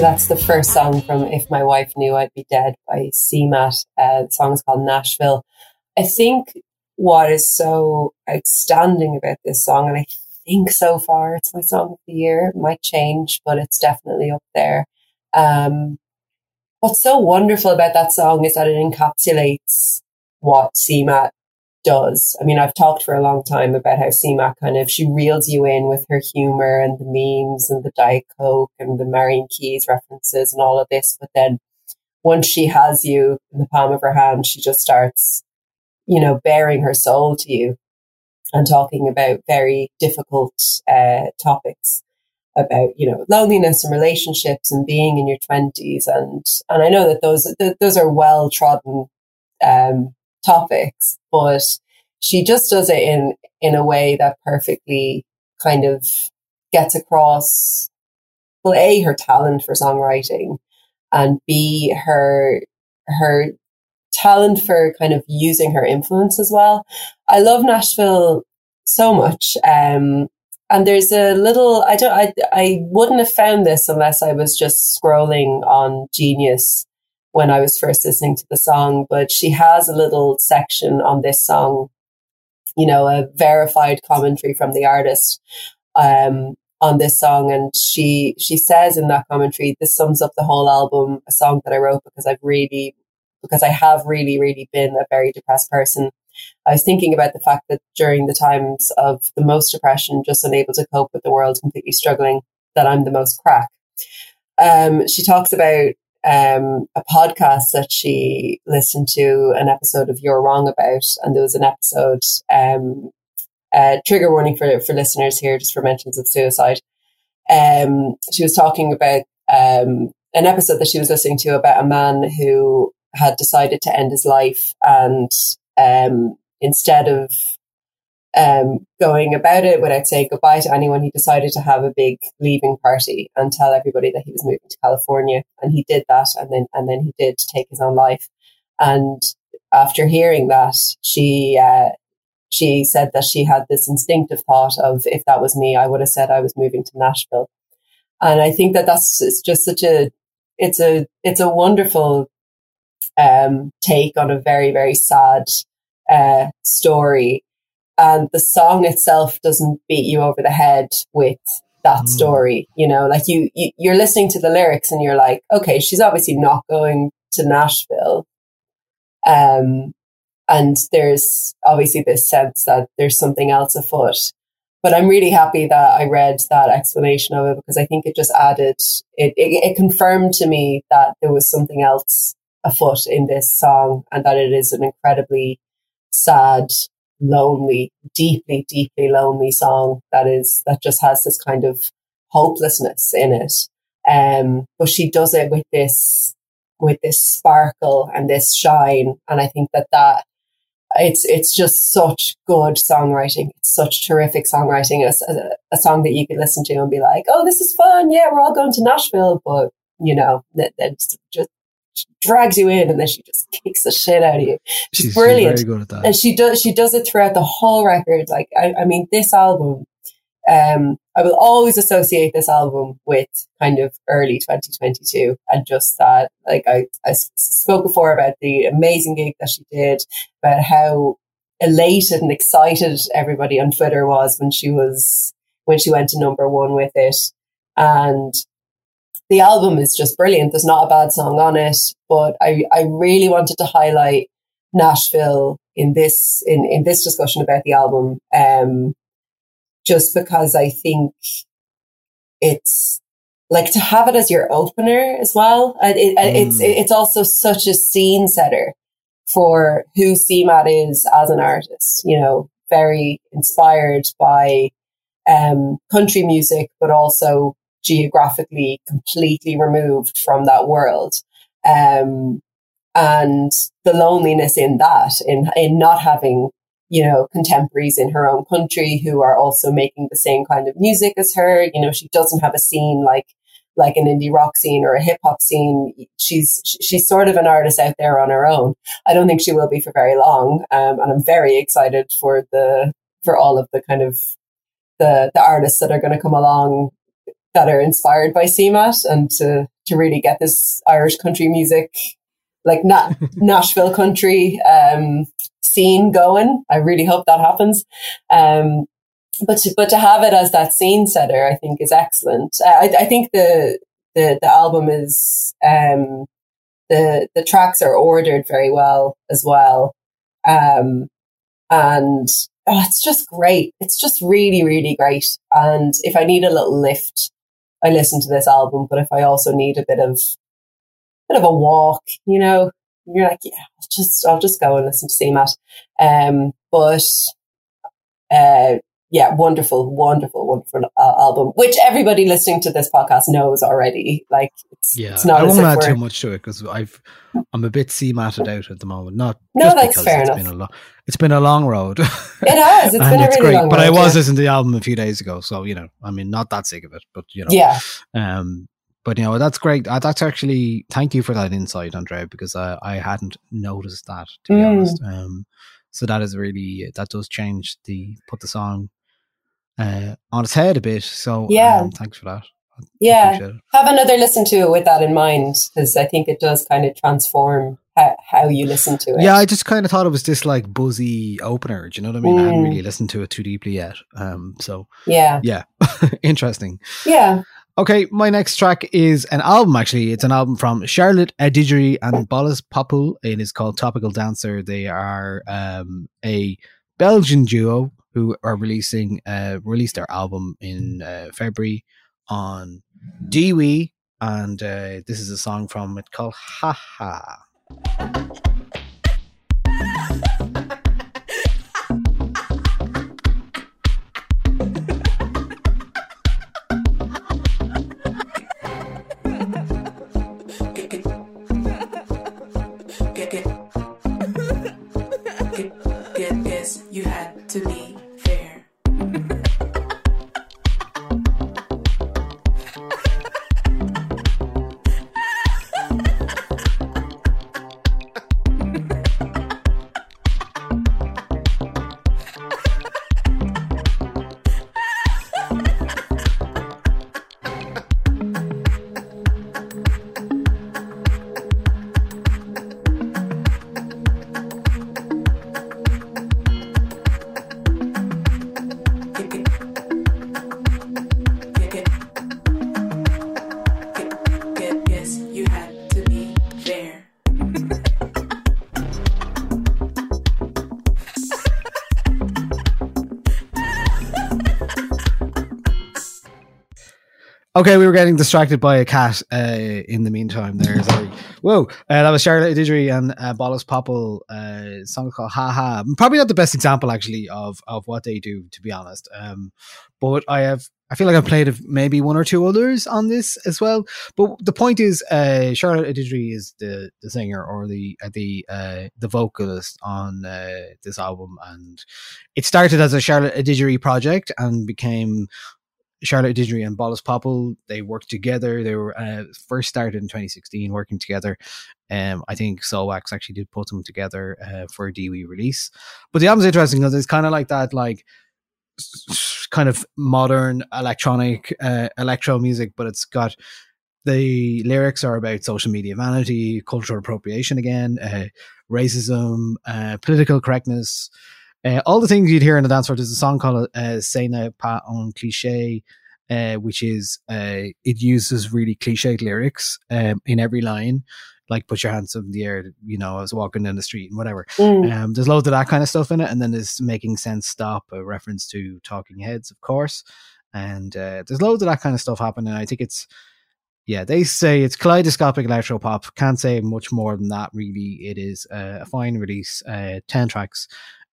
That's the first song from If My Wife Knew I'd Be Dead by CMAT. Uh, the song is called Nashville. I think what is so outstanding about this song, and I think so far it's my song of the year, it might change, but it's definitely up there. Um, what's so wonderful about that song is that it encapsulates what CMAT does. I mean, I've talked for a long time about how CMAT kind of, she reels you in with her humor and the memes and the Diet Coke and the Marian Keyes references and all of this. But then once she has you in the palm of her hand, she just starts, you know, bearing her soul to you and talking about very difficult uh, topics about you know loneliness and relationships and being in your 20s and and I know that those th- those are well trodden um, topics, but she just does it in in a way that perfectly kind of gets across well a her talent for songwriting and b her her talent for kind of using her influence as well. I love Nashville so much. Um, and there's a little I don't I I wouldn't have found this unless I was just scrolling on Genius when I was first listening to the song, but she has a little section on this song, you know, a verified commentary from the artist um, on this song. And she, she says in that commentary, this sums up the whole album, a song that I wrote because I've really, because I have really, really been a very depressed person. I was thinking about the fact that during the times of the most depression, just unable to cope with the world, completely struggling, that I'm the most crack. Um, she talks about um, a podcast that she listened to an episode of You're Wrong about, and there was an episode, um, uh, trigger warning for, for listeners here, just for mentions of suicide. Um, she was talking about um, an episode that she was listening to about a man who had decided to end his life, and um, instead of um, going about it without saying goodbye to anyone. He decided to have a big leaving party and tell everybody that he was moving to California. And he did that. And then, and then he did take his own life. And after hearing that, she, uh, she said that she had this instinctive thought of if that was me, I would have said I was moving to Nashville. And I think that that's it's just such a, it's a, it's a wonderful, um, take on a very, very sad, uh, story and the song itself doesn't beat you over the head with that mm. story you know? Like you, you you're listening to the lyrics and you're like okay she's obviously not going to nashville. Um and there's obviously this sense that there's something else afoot. But i'm really happy that i read that explanation of it because i think it just added it, it, it confirmed to me that there was something else afoot in this song and that it is an incredibly sad lonely, deeply, deeply lonely song that is, that just has this kind of hopelessness in it. Um, but she does it with this, with this sparkle and this shine. And I think that that, it's, it's just such good songwriting. It's such terrific songwriting. A, a song that you can listen to and be like, oh, this is fun. Yeah, we're all going to Nashville. But, you know, that, that's just drags you in and then she just kicks the shit out of you. She's, she's brilliant. She's very good at that. And she does she does it throughout the whole record. Like I, I mean this album, um, I will always associate this album with kind of early 2022 and just that like I, I spoke before about the amazing gig that she did, about how elated and excited everybody on Twitter was when she was when she went to number one with it. And the album is just brilliant. There's not a bad song on it, but I, I really wanted to highlight Nashville in this in, in this discussion about the album, um, just because I think it's like to have it as your opener as well. It, it, mm. It's it's also such a scene setter for who CMAT is as an artist. You know, very inspired by um, country music, but also geographically completely removed from that world. Um, and the loneliness in that, in, in not having, you know, contemporaries in her own country who are also making the same kind of music as her. You know, she doesn't have a scene like, like an indie rock scene or a hip hop scene. She's, she's sort of an artist out there on her own. I don't think she will be for very long. Um, and I'm very excited for the, for all of the kind of the, the artists that are going to come along that are inspired by CMAT and to to really get this Irish country music, like not Nashville country um, scene going. I really hope that happens. Um, but to, but to have it as that scene setter, I think is excellent. Uh, I, I think the the the album is um, the the tracks are ordered very well as well, um, and oh, it's just great. It's just really really great. And if I need a little lift, I listen to this album. But if I also need a bit of bit of a walk, you know, you're like, yeah, I'll just I'll just go and listen to CMAT. Um, but uh, yeah, wonderful, wonderful, wonderful uh, album, which everybody listening to this podcast knows already. Like, it's, Yeah, it's not I won't add too much to it because I've I'm a bit sea matted out at the moment. Not No, just that's fair it's enough. been a long it's been a long road. It has. It's been a it's really great. long but I was yeah. listening to the album a few days ago, so you know, I mean, not that sick of it, but you know, Yeah. Um, but you know, that's great. Uh, that's actually thank you for that insight, Andrea, because I I hadn't noticed that to be Mm. honest. Um, so that is really that does change the put the song uh on its head a bit. So Yeah. um, thanks for that. Yeah. Have another listen to it with that in mind, because I think it does kind of transform how, how you listen to it. Yeah, I just kind of thought it was this like buzzy opener. Do you know what I mean? I hadn't Mm. really listened to it too deeply yet. Um, so Yeah. yeah, interesting. Yeah. Okay, my next track is an album. Actually, it's an album from Charlotte Adigéry and Bolis Pupul. And It is called Topical Dancer. They are um, a Belgian duo who are releasing uh, released their album in uh, February on DEEWEE, and uh, this is a song from it called Ha Ha. Okay, we were getting distracted by a cat uh, in the meantime there. Sorry. Whoa. Uh, that was Charlotte Adigéry and uh, Bolis Pupul, uh, song called Ha Ha. Probably not the best example, actually, of, of what they do, to be honest. Um, but I have, I feel like I've played maybe one or two others on this as well. But the point is, uh, Charlotte Adigéry is the, the singer or the uh, the uh, the vocalist on uh, this album, and it started as a Charlotte Adigéry project and became Charlotte Adigéry and Bolis Pupul, they worked together. They were uh, first started in 2016, working together. Um, I think Soulwax actually did put them together uh, for a DEEWEE release. But the album's interesting because it's kind of like that, like kind of modern electronic uh, electro music, but it's got the lyrics are about social media vanity, cultural appropriation again, uh, racism, uh, political correctness, uh, all the things you'd hear in the dance floor. There's a song called uh, "Sena Pas un Cliché," uh, which is uh, it uses really cliched lyrics um, in every line, like "Put your hands up in the air," you know, I was walking down the street and whatever. Mm. Um, there's loads of that kind of stuff in it, and then there's "Making Sense Stop," a reference to Talking Heads, of course, and uh, there's loads of that kind of stuff happening. I think it's yeah, they say it's kaleidoscopic electro pop. Can't say much more than that. Really, it is uh, a fine release. Uh, Ten tracks.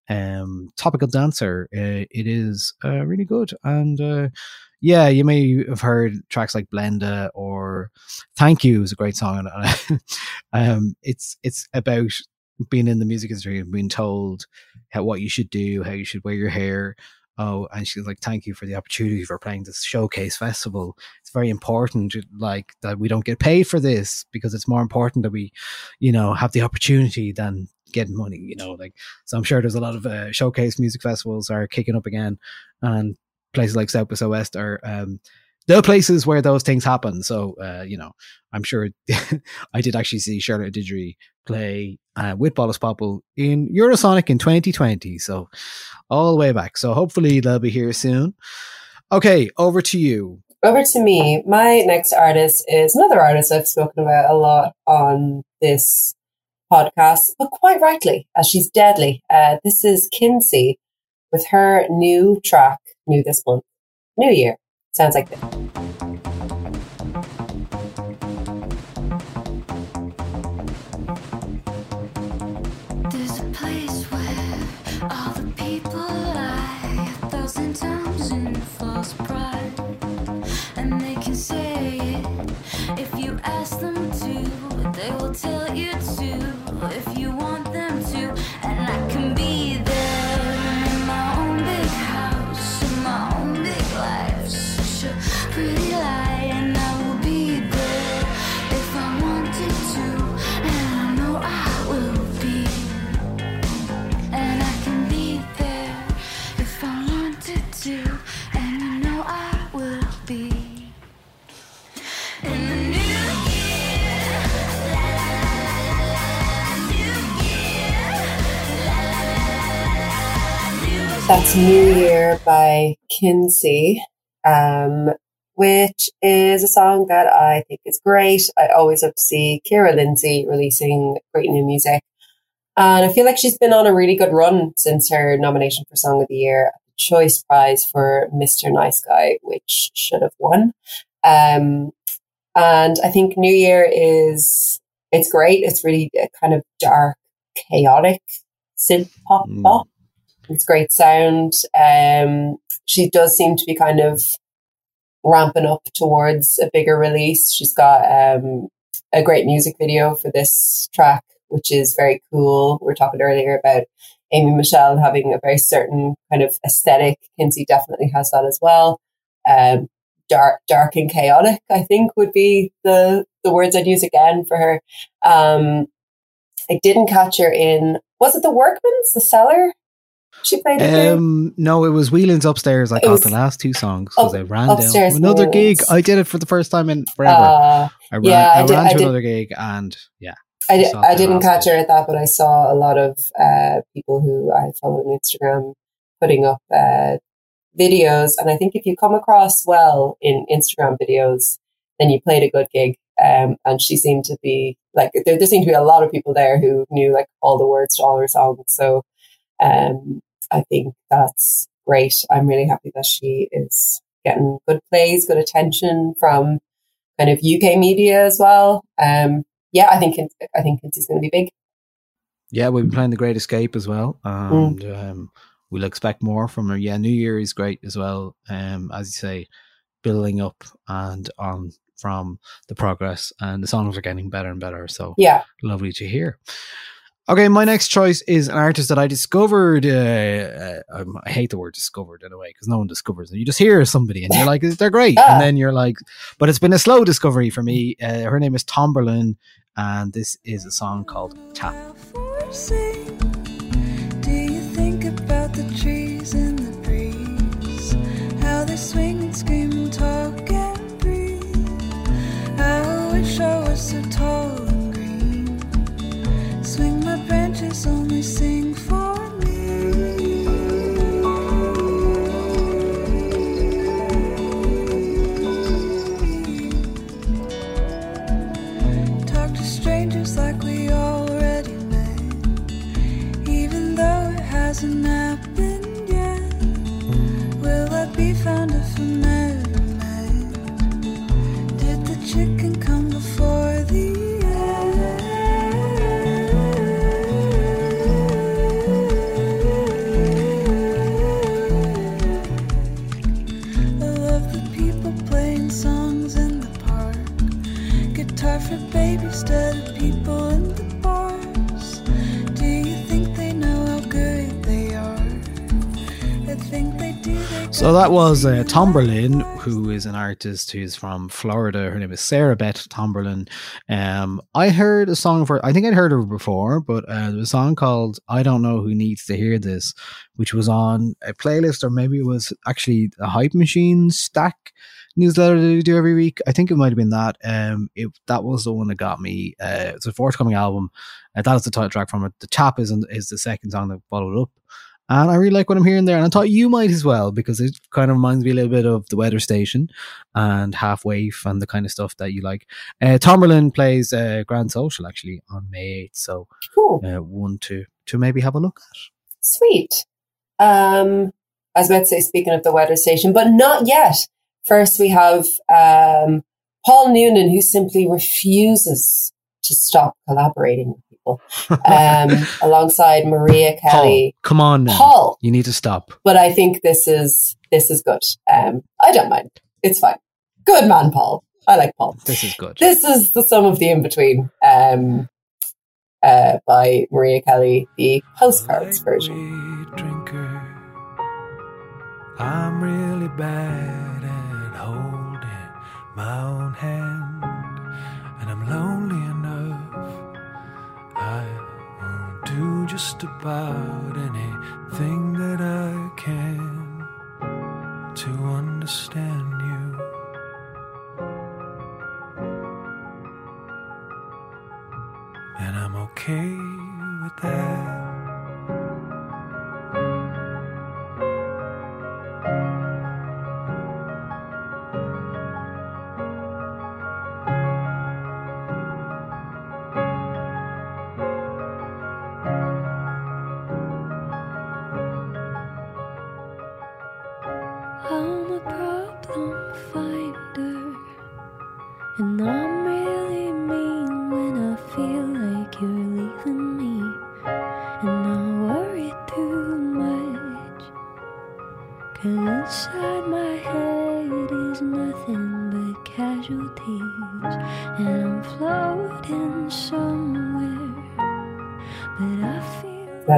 Um, topical dancer. Uh, it is uh, really good, and uh, yeah, you may have heard tracks like Blenda or Thank You is a great song. Um, it's it's about being in the music industry and being told how, what you should do, how you should wear your hair. Oh, and she's like, "Thank you for the opportunity for playing this showcase festival. It's very important, like that we don't get paid for this because it's more important that we, you know, have the opportunity than getting money. You know, like so. I'm sure there's a lot of uh, showcase music festivals are kicking up again, and places like South by Southwest are um, the places where those things happen. So, uh, you know, I'm sure I did actually see Charlotte Adigéry play uh, with Bolis Pupul in Eurosonic in 2020. So, all the way back. So, hopefully, they'll be here soon. Okay, over to you. Over to me. My next artist is another artist I've spoken about a lot on this podcast, but quite rightly, as she's deadly. Uh, this is Kynsy with her new track, new this month, New Year. Sounds like this. That's New Year by Kynsy, um, which is a song that I think is great. I always love to see Kira Lindsay releasing great new music. And I feel like she's been on a really good run since her nomination for Song of the Year at the Choice Prize for Mr. Nice Guy, which should have won. Um, and I think New Year is, it's great. It's really a kind of dark, chaotic synth pop Mm. pop. It's great sound. Um, she does seem to be kind of ramping up towards a bigger release. She's got um, a great music video for this track, which is very cool. We were talking earlier about Amy Michelle having a very certain kind of aesthetic. Kynsy definitely has that as well. Um, dark, dark and chaotic, I think would be the, the words I'd use again for her. Um, I didn't catch her in, was it the Workman's, the Cellar? She played it? Um, no, it was Whelan's upstairs. I It the last two songs because Oh, I ran down another gig. I did it for the first time in forever. Uh, I ran, yeah, I I did- ran I to did- another gig, and yeah, I, di- saw I didn't catch her at that, but I saw a lot of uh, people who I follow on Instagram putting up uh, videos. And I think if you come across well in Instagram videos, then you played a good gig. Um, and she seemed to be like, there, there seemed to be a lot of people there who knew like all the words to all her songs. So um, I think that's great. I'm really happy that she is getting good plays, good attention from kind of UK media as well. Um, yeah, I think I think Kynsy's going to be big. yeah, we've been playing the Great Escape as well, Mm. and um, we'll expect more from her. Yeah, New Year is great as well. Um, as you say, building up and on from the progress, and the songs are getting better and better. So Yeah, lovely to hear. Okay, my next choice is an artist that I discovered. Uh, uh, um, I hate the word discovered in a way because no one discovers them. You just hear somebody and you're like, they're great. Ah. And then you're like, but it's been a slow discovery for me. Uh, her name is Tomberlin, and this is a song called Tap. Do you think about the trees and the breeze? How they swing and scream and talk and breathe. I wish I was so tall So that was uh, Tomberlin, who is an artist who's from Florida. Her name is Sarah Beth Tomberlin. Um, I heard a song her. I think I'd heard her before, but uh, there was a song called "I Don't Know Who Needs to Hear This," which was on a playlist, or maybe it was actually a Hype Machine stack newsletter that we do every week. I think it might have been that. Um, it that was the one that got me. Uh, it's a forthcoming album. Uh, that is the title track from it. The chap is is the second song that followed up. And I really like what I'm hearing there. And I thought you might as well because it kind of reminds me a little bit of the weather station and Half Waif and the kind of stuff that you like. Uh, Tomberlin plays uh, Grand Social actually on May 8th. So Cool. uh, one to, to maybe have a look at. Sweet. Um, I was about to say, speaking of the weather station, but not yet. First, we have um, Paul Noonan, who simply refuses to stop collaborating um, alongside Maria Kelly. Paul, come on now. Paul. You need to stop. But I think this is this is good. Um, I don't mind. It's fine. Good man, Paul. I like Paul. This is good. This is the sum of the in between. Um, uh, by Maria Kelly, the postcards version. drinker. I'm really bad at holding my own hand, and I'm lonely enough. I will do just about anything that I can to understand you. And I'm okay with that.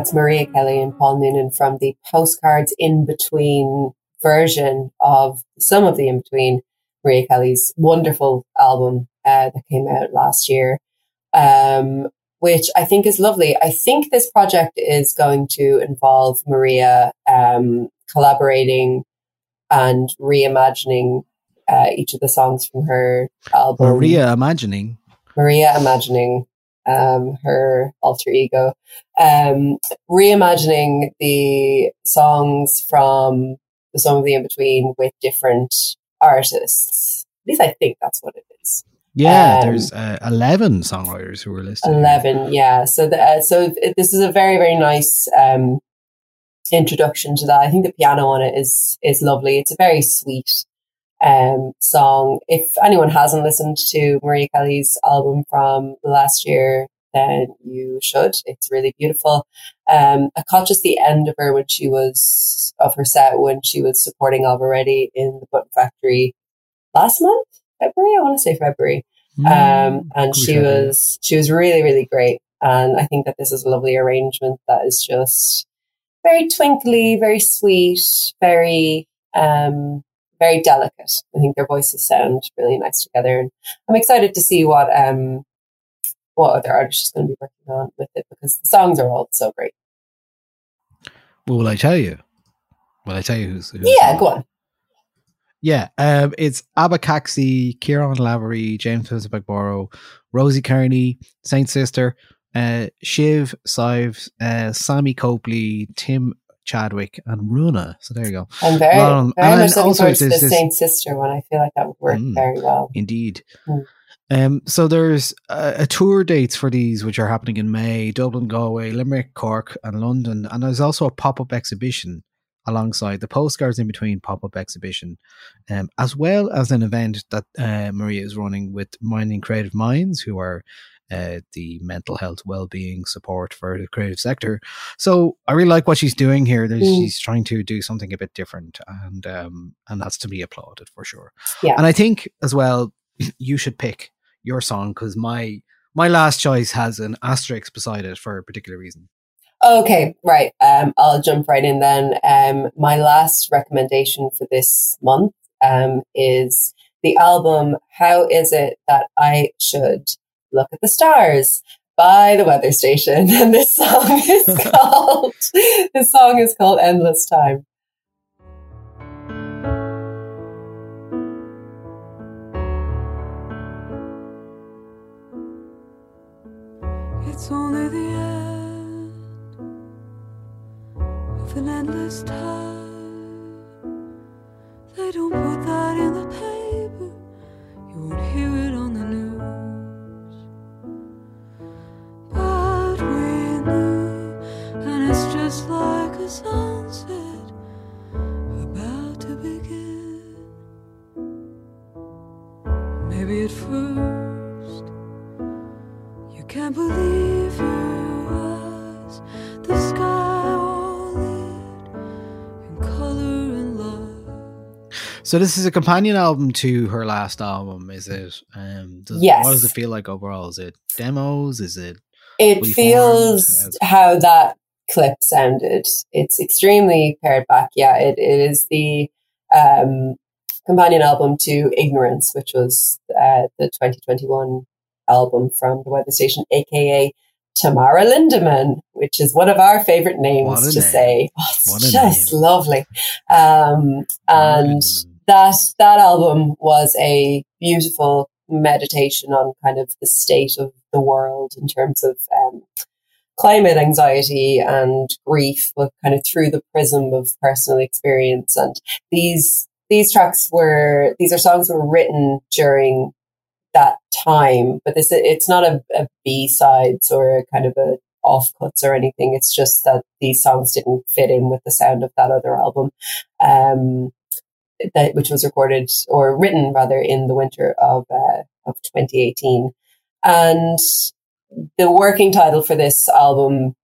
That's Maria Kelly and Paul Noonan from the postcards in between version of some of the in between Maria Kelly's wonderful album uh, that came out last year, um, which I think is lovely. I think this project is going to involve Maria um, collaborating and reimagining uh, each of the songs from her album. Maria imagining. Maria imagining um, her alter ego, um, reimagining the songs from the song of the in between with different artists. At least I think that's what it is. Yeah, Um, there's uh, 11 songwriters who were listed. Eleven, yeah. So the, uh, so this is a very very nice um, introduction to that. I think the piano on it is is lovely. It's a very sweet um, song. If anyone hasn't listened to Maria Kelly's album from last year, then you should. It's really beautiful. Um, I caught just the end of her when she was of her set when she was supporting Alvaretti in the Button Factory last month, February. I want to say February. Um, and she yeah. was she was really really great. And I think that this is a lovely arrangement that is just very twinkly, very sweet, very um, very delicate. I think their voices sound really nice together, and I'm excited to see what um what other artists she's going to be working on with it because the songs are all so great. Well, will I tell you? Will I tell you who's? who's Yeah, go on. Yeah, um, it's Abacaxi, Kieran Lavery, James Fitzpatrick, Rosie Kearney, Saint Sister, uh, Shiv, Sives, uh, Sammy Copley, Tim Chadwick, and Runa. So there you go. I'm very very and much looking also forward to the this- Saint Sister one. I feel like that would work Mm. very well. Indeed. Mm. Um, so there's a, a tour dates for these, which are happening in May: Dublin, Galway, Limerick, Cork, and London. And there's also a pop-up exhibition alongside the postcards in between pop-up exhibition, um, as well as an event that uh, Maria is running with Minding Creative Minds, who are uh, the mental health well-being support for the creative sector. So I really like what she's doing here. There's, Mm. She's trying to do something a bit different, and um, and that's to be applauded for sure. Yeah. And I think as well, you should pick your song because my my last choice has an asterisk beside it for a particular reason. Okay, right. Um, I'll jump right in then. Um, my last recommendation for this month um, is the album How Is It That I Should Look at the Stars by the Weather Station. And this song is called, this song is called Endless Time. It's only the end of an endless time. They don't put that in the paper. You won't hear it like a sunset about to begin. Maybe at first you can't believe your eyes. The sky all lit in color and love. So this is a companion album to her last album, is it? Um, does, Yes. What does it feel like overall? Is it demos? Is it? It feels how that clip sounded. It's extremely pared back. Yeah, it, it is the um, companion album to Ignorance, which was uh, the 2021 album from the weather station, aka Tamara Lindemann, which is one of our favorite names to name. say. Oh, it's just name. lovely. Um, and that that album was a beautiful meditation on kind of the state of the world in terms of um, climate anxiety and grief, but kind of through the prism of personal experience. And these these tracks were these are songs that were written during that time, but this it's not a, a B sides or a kind of a offcuts or anything. It's just that these songs didn't fit in with the sound of that other album. Um, that which was recorded or written rather in the winter of uh, of 2018, and the working title for this album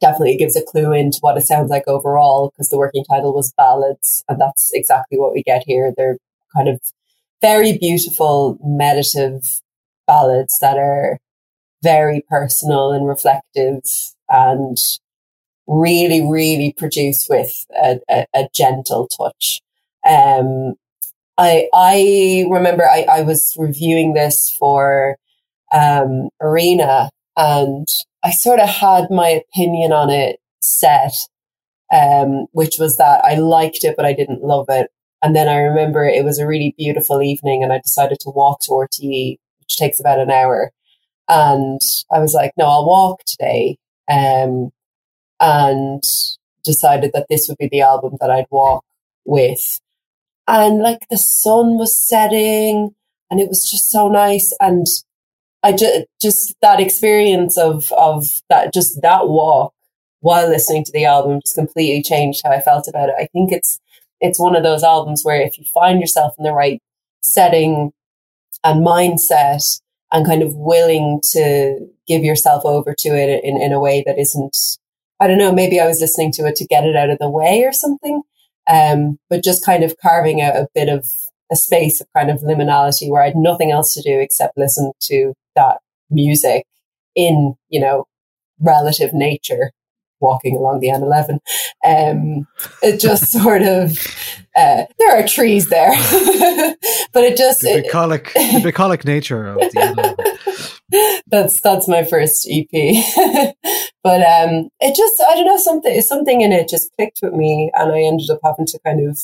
definitely gives a clue into what it sounds like overall because the working title was ballads, and that's exactly what we get here. They're kind of very beautiful meditative ballads that are very personal and reflective and really, really produced with a, a, a gentle touch. Um, I I remember I, I was reviewing this for um, Arena, and I sort of had my opinion on it set, um, which was that I liked it, but I didn't love it. And then I remember it was a really beautiful evening, and I decided to walk to RTE, which takes about an hour. And I was like, no, I'll walk today. Um, and decided that this would be the album that I'd walk with. And like the sun was setting and it was just so nice. And I just, just that experience of, of that, just that walk while listening to the album just completely changed how I felt about it. I think it's, it's one of those albums where if you find yourself in the right setting and mindset and kind of willing to give yourself over to it in, in a way that isn't, I don't know, maybe I was listening to it to get it out of the way or something. Um, but just kind of carving out a bit of a space of kind of liminality where I had nothing else to do except listen to that music in, you know, relative nature, walking along the N11. Um, it just sort of, uh, there are trees there, but it just, The it- bucolic, the bucolic nature of the album. that's that's my first EP. but um it just I don't know something something in it just clicked with me and I ended up having to kind of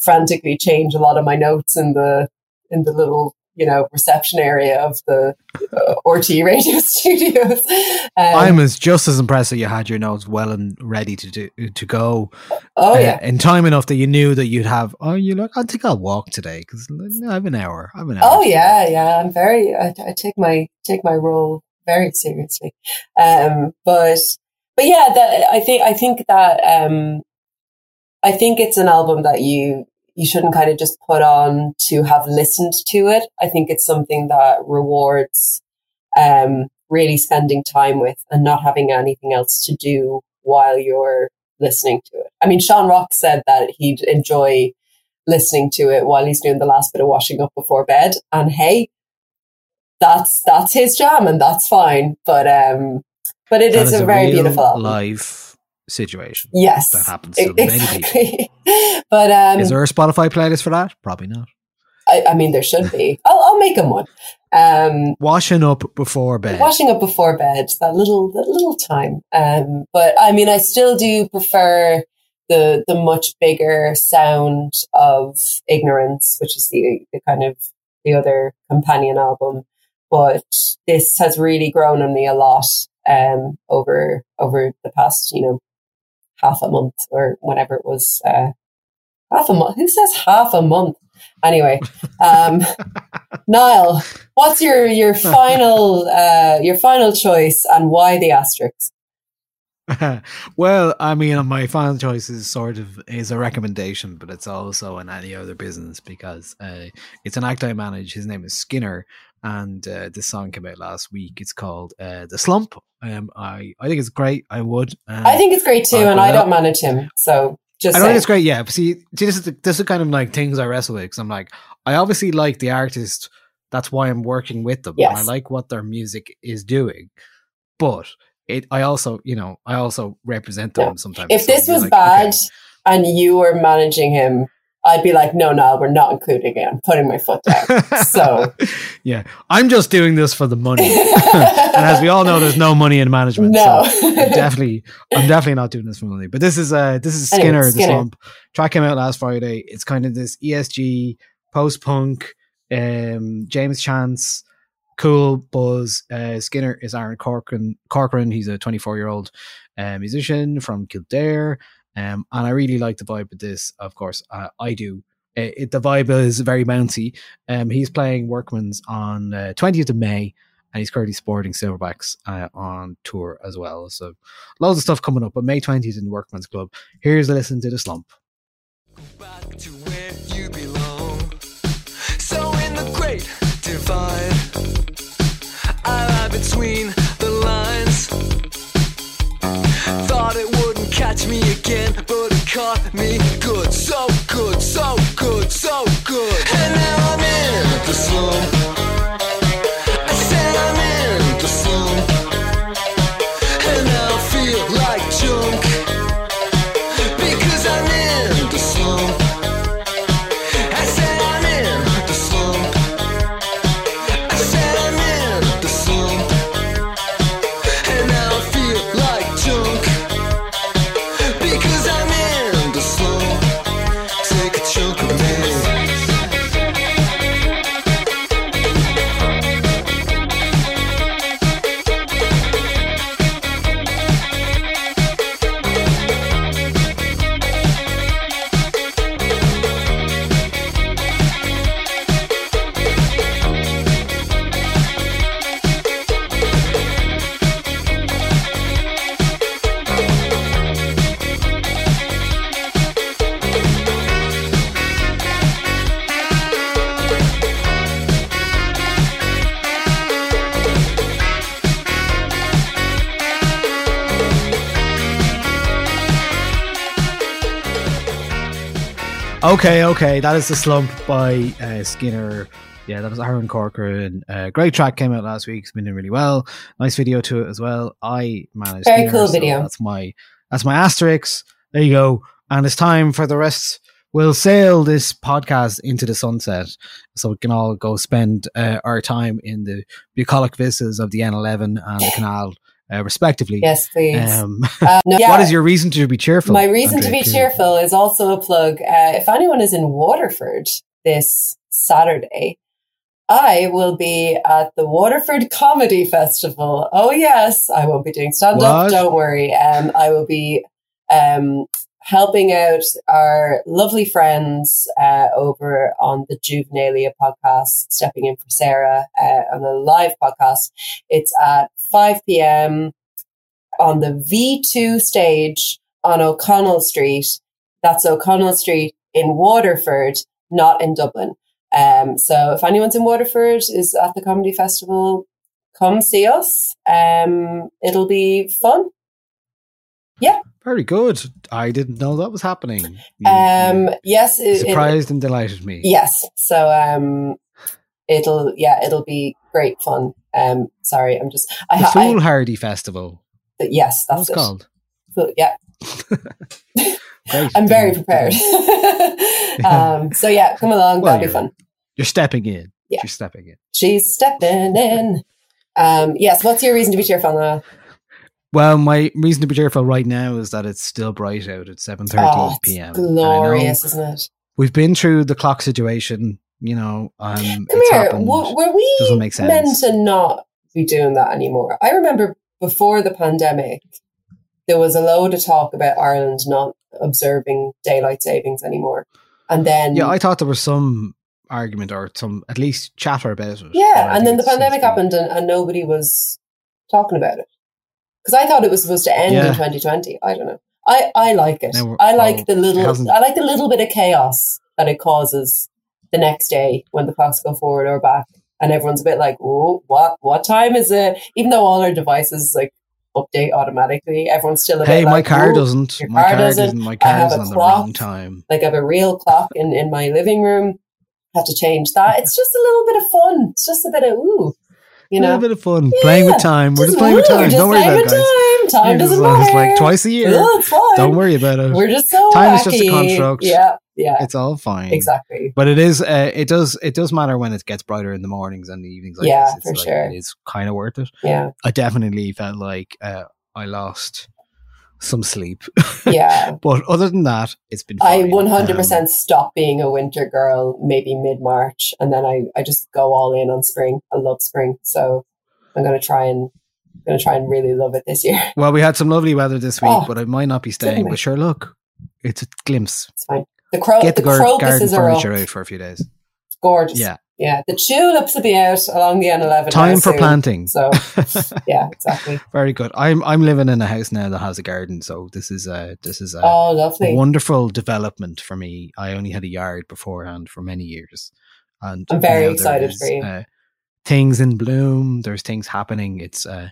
frantically change a lot of my notes in the in the little you know reception area of the uh, RT radio studios. Um, I'm as just as impressed that you had your notes well and ready to do to go. Oh, uh, yeah. in time enough that you knew that you'd have. Oh, you look. I think I'll walk today because I have an hour. I have an hour. Oh yeah, yeah. I'm very. I, I take my take my role very seriously. Um, but but yeah, that I think I think that um, I think it's an album that you you shouldn't kind of just put on to have listened to it. I think it's something that rewards um, really spending time with and not having anything else to do while you're listening to it. I mean, Sean Rock said that he'd enjoy listening to it while he's doing the last bit of washing up before bed. And hey, that's that's his jam and that's fine. But um but it is is a very beautiful album. life situation. Yes. that happens to e- many people. but um Is there a Spotify playlist for that? Probably not. I, I mean there should be. I'll I'll make him one. Um Washing up before bed. washing up before bed, that little that little time. Um but I mean I still do prefer the the much bigger sound of ignorance, which is the the kind of the other companion album. But this has really grown on me a lot. um, over over the past, you know, half a month or whenever it was. Uh, half a month. Who says half a month? Anyway, um, Niall, what's your your final uh, your final choice and why the asterisks? well, I mean, my final choice is sort of is a recommendation, but it's also an any other business because uh, it's an act I manage. His name is Skinner, and uh, this song came out last week. It's called uh, "The Slump." Um, I I think it's great. I would. Um, I think it's great too, uh, and I I- don't manage him, so just I don't think it's great. Yeah, but see, see, this is the, this is kind of like things I wrestle with because I'm like, I obviously like the artist. That's why I'm working with them. and I like what their music is doing, but it. I also, you know, I also represent them Yeah. sometimes. If so this was like, bad okay. and you were managing him, I'd be like, no, no, we're not including it. I'm putting my foot down. so yeah, I'm just doing this for the money, and as we all know, there's no money in management. No. so I'm definitely, I'm definitely not doing this for money. But this is uh this is Anyway, Skinner, the Skinner. slump. Track came out last Friday. It's kind of this ESG post punk, um, James Chance, cool buzz. Uh, Skinner is Aaron Corcoran. Corcoran, he's a 24 year old uh, musician from Kildare. Um, and I really like the vibe of this. Of course, uh, I do. Uh, it, the vibe is very bouncy. Um, he's playing Workman's on uh, 20th of May, and he's currently sporting Silverbacks uh, on tour as well. So loads of stuff coming up. But May 20th in Workman's Club. Here's a listen to the slump. So in the great divide, I lie between catch me again, but it caught me good, so good, so good, so good. And now I'm in the slump. Okay, okay, that is the slump by uh, Skinner. Yeah, that was Aaron Corcoran. Uh, great track came out last week. It's been doing really well. Nice video to it as well. I managed. Very Skinner, cool so video. that's my that's my asterisk. There you go. And it's time for the rest. We'll sail this podcast into the sunset, so we can all go spend uh, our time in the bucolic vistas of the N11 and the canal, uh, respectively. yes, please. Um, Uh, no, yeah. What is your reason to be cheerful? My reason to Andrea? be cheerful is also a plug. Uh, if anyone is in Waterford this Saturday, I will be at the Waterford Comedy Festival. Oh yes, I won't be doing stand up. Don't worry. Um, I will be um, helping out our lovely friends uh, over on the Juvenilia podcast, stepping in for Sarah uh, on a live podcast. It's at five p.m. on the V2 stage on O'Connell Street. That's O'Connell Street in Waterford, not in Dublin. Um, so if anyone's in Waterford is at the comedy festival, come see us. Um, it'll be fun. Yeah. Very good. I didn't know that was happening. You- Um, yes. It, it- surprised and delighted me. yes. So um, it'll yeah, it'll be great fun. Um, sorry, I'm just I, The ha- I Foolhardy Festival. yes, that's What's it. called? Fool- yeah, I'm very prepared. um, so yeah, come along. Well, That'll be fun. You're stepping in. Yeah. You're stepping in. She's stepping in. Um, yes. What's your reason to be cheerful now? Well, my reason to be cheerful right now is that it's still bright out at 7.30 Oh, p.m. And I know glorious, isn't it? We've been through the clock situation, you know. Um, Come it's here. happened. W- were we Doesn't make meant sense. to not be doing that anymore? I remember before the pandemic, there was a load of talk about Ireland not observing daylight savings anymore. And then Yeah, I thought there was some argument or some at least chatter about it. Yeah, and then the pandemic happened and, and nobody was talking about it. Because I thought it was supposed to end Yeah. in 2020. I don't know. I, I like it. I like well, the little I like the little bit of chaos that it causes the next day when the clocks go forward or back and everyone's a bit like, oh, what what time is it? Even though all our devices like update automatically, everyone's still a Hey, my like, car doesn't. your My car car doesn't. doesn't. My car's a on the wrong time. like I have a real clock in, in my living room. Have to change that. It's just a little bit of fun. It's just a bit of ooh, you a know. little bit of fun. Playing with time. We're just just- playing with time. Don't worry about it, guys. time. Time doesn't matter. It's like twice a year. Yeah. Don't worry about it. We're just so Time wacky. is just a construct. Yeah, yeah, It's all fine. exactly. But it is. Uh, it does. It does matter when it gets brighter in the mornings and the evenings. Like Yeah, this. It's for like, sure. It is kind of worth it. Yeah, I definitely felt like uh, I lost some sleep. yeah. but other than that, it's been. I 100% Um, stopped being a winter girl maybe mid March, and then I, I just go all in on spring. I love spring, so I'm gonna try and gonna try and really love it this year. well, we had some lovely weather this week, Oh, but I might not be staying. But sure, look, it's a glimpse. It's fine. The crow, Get the, the, gar- garden crocuses up. furniture out for a few days. It's Gorgeous. Yeah, Yeah, the tulips will be out along the N11. time for soon. planting. So, yeah, exactly. Very good. I'm I'm living in a house now that has a garden, so this is a this is a Oh, lovely. wonderful development for me. I only had a yard beforehand for many years, and I'm very excited is, for you. Uh, things in bloom. There's things happening. It's uh,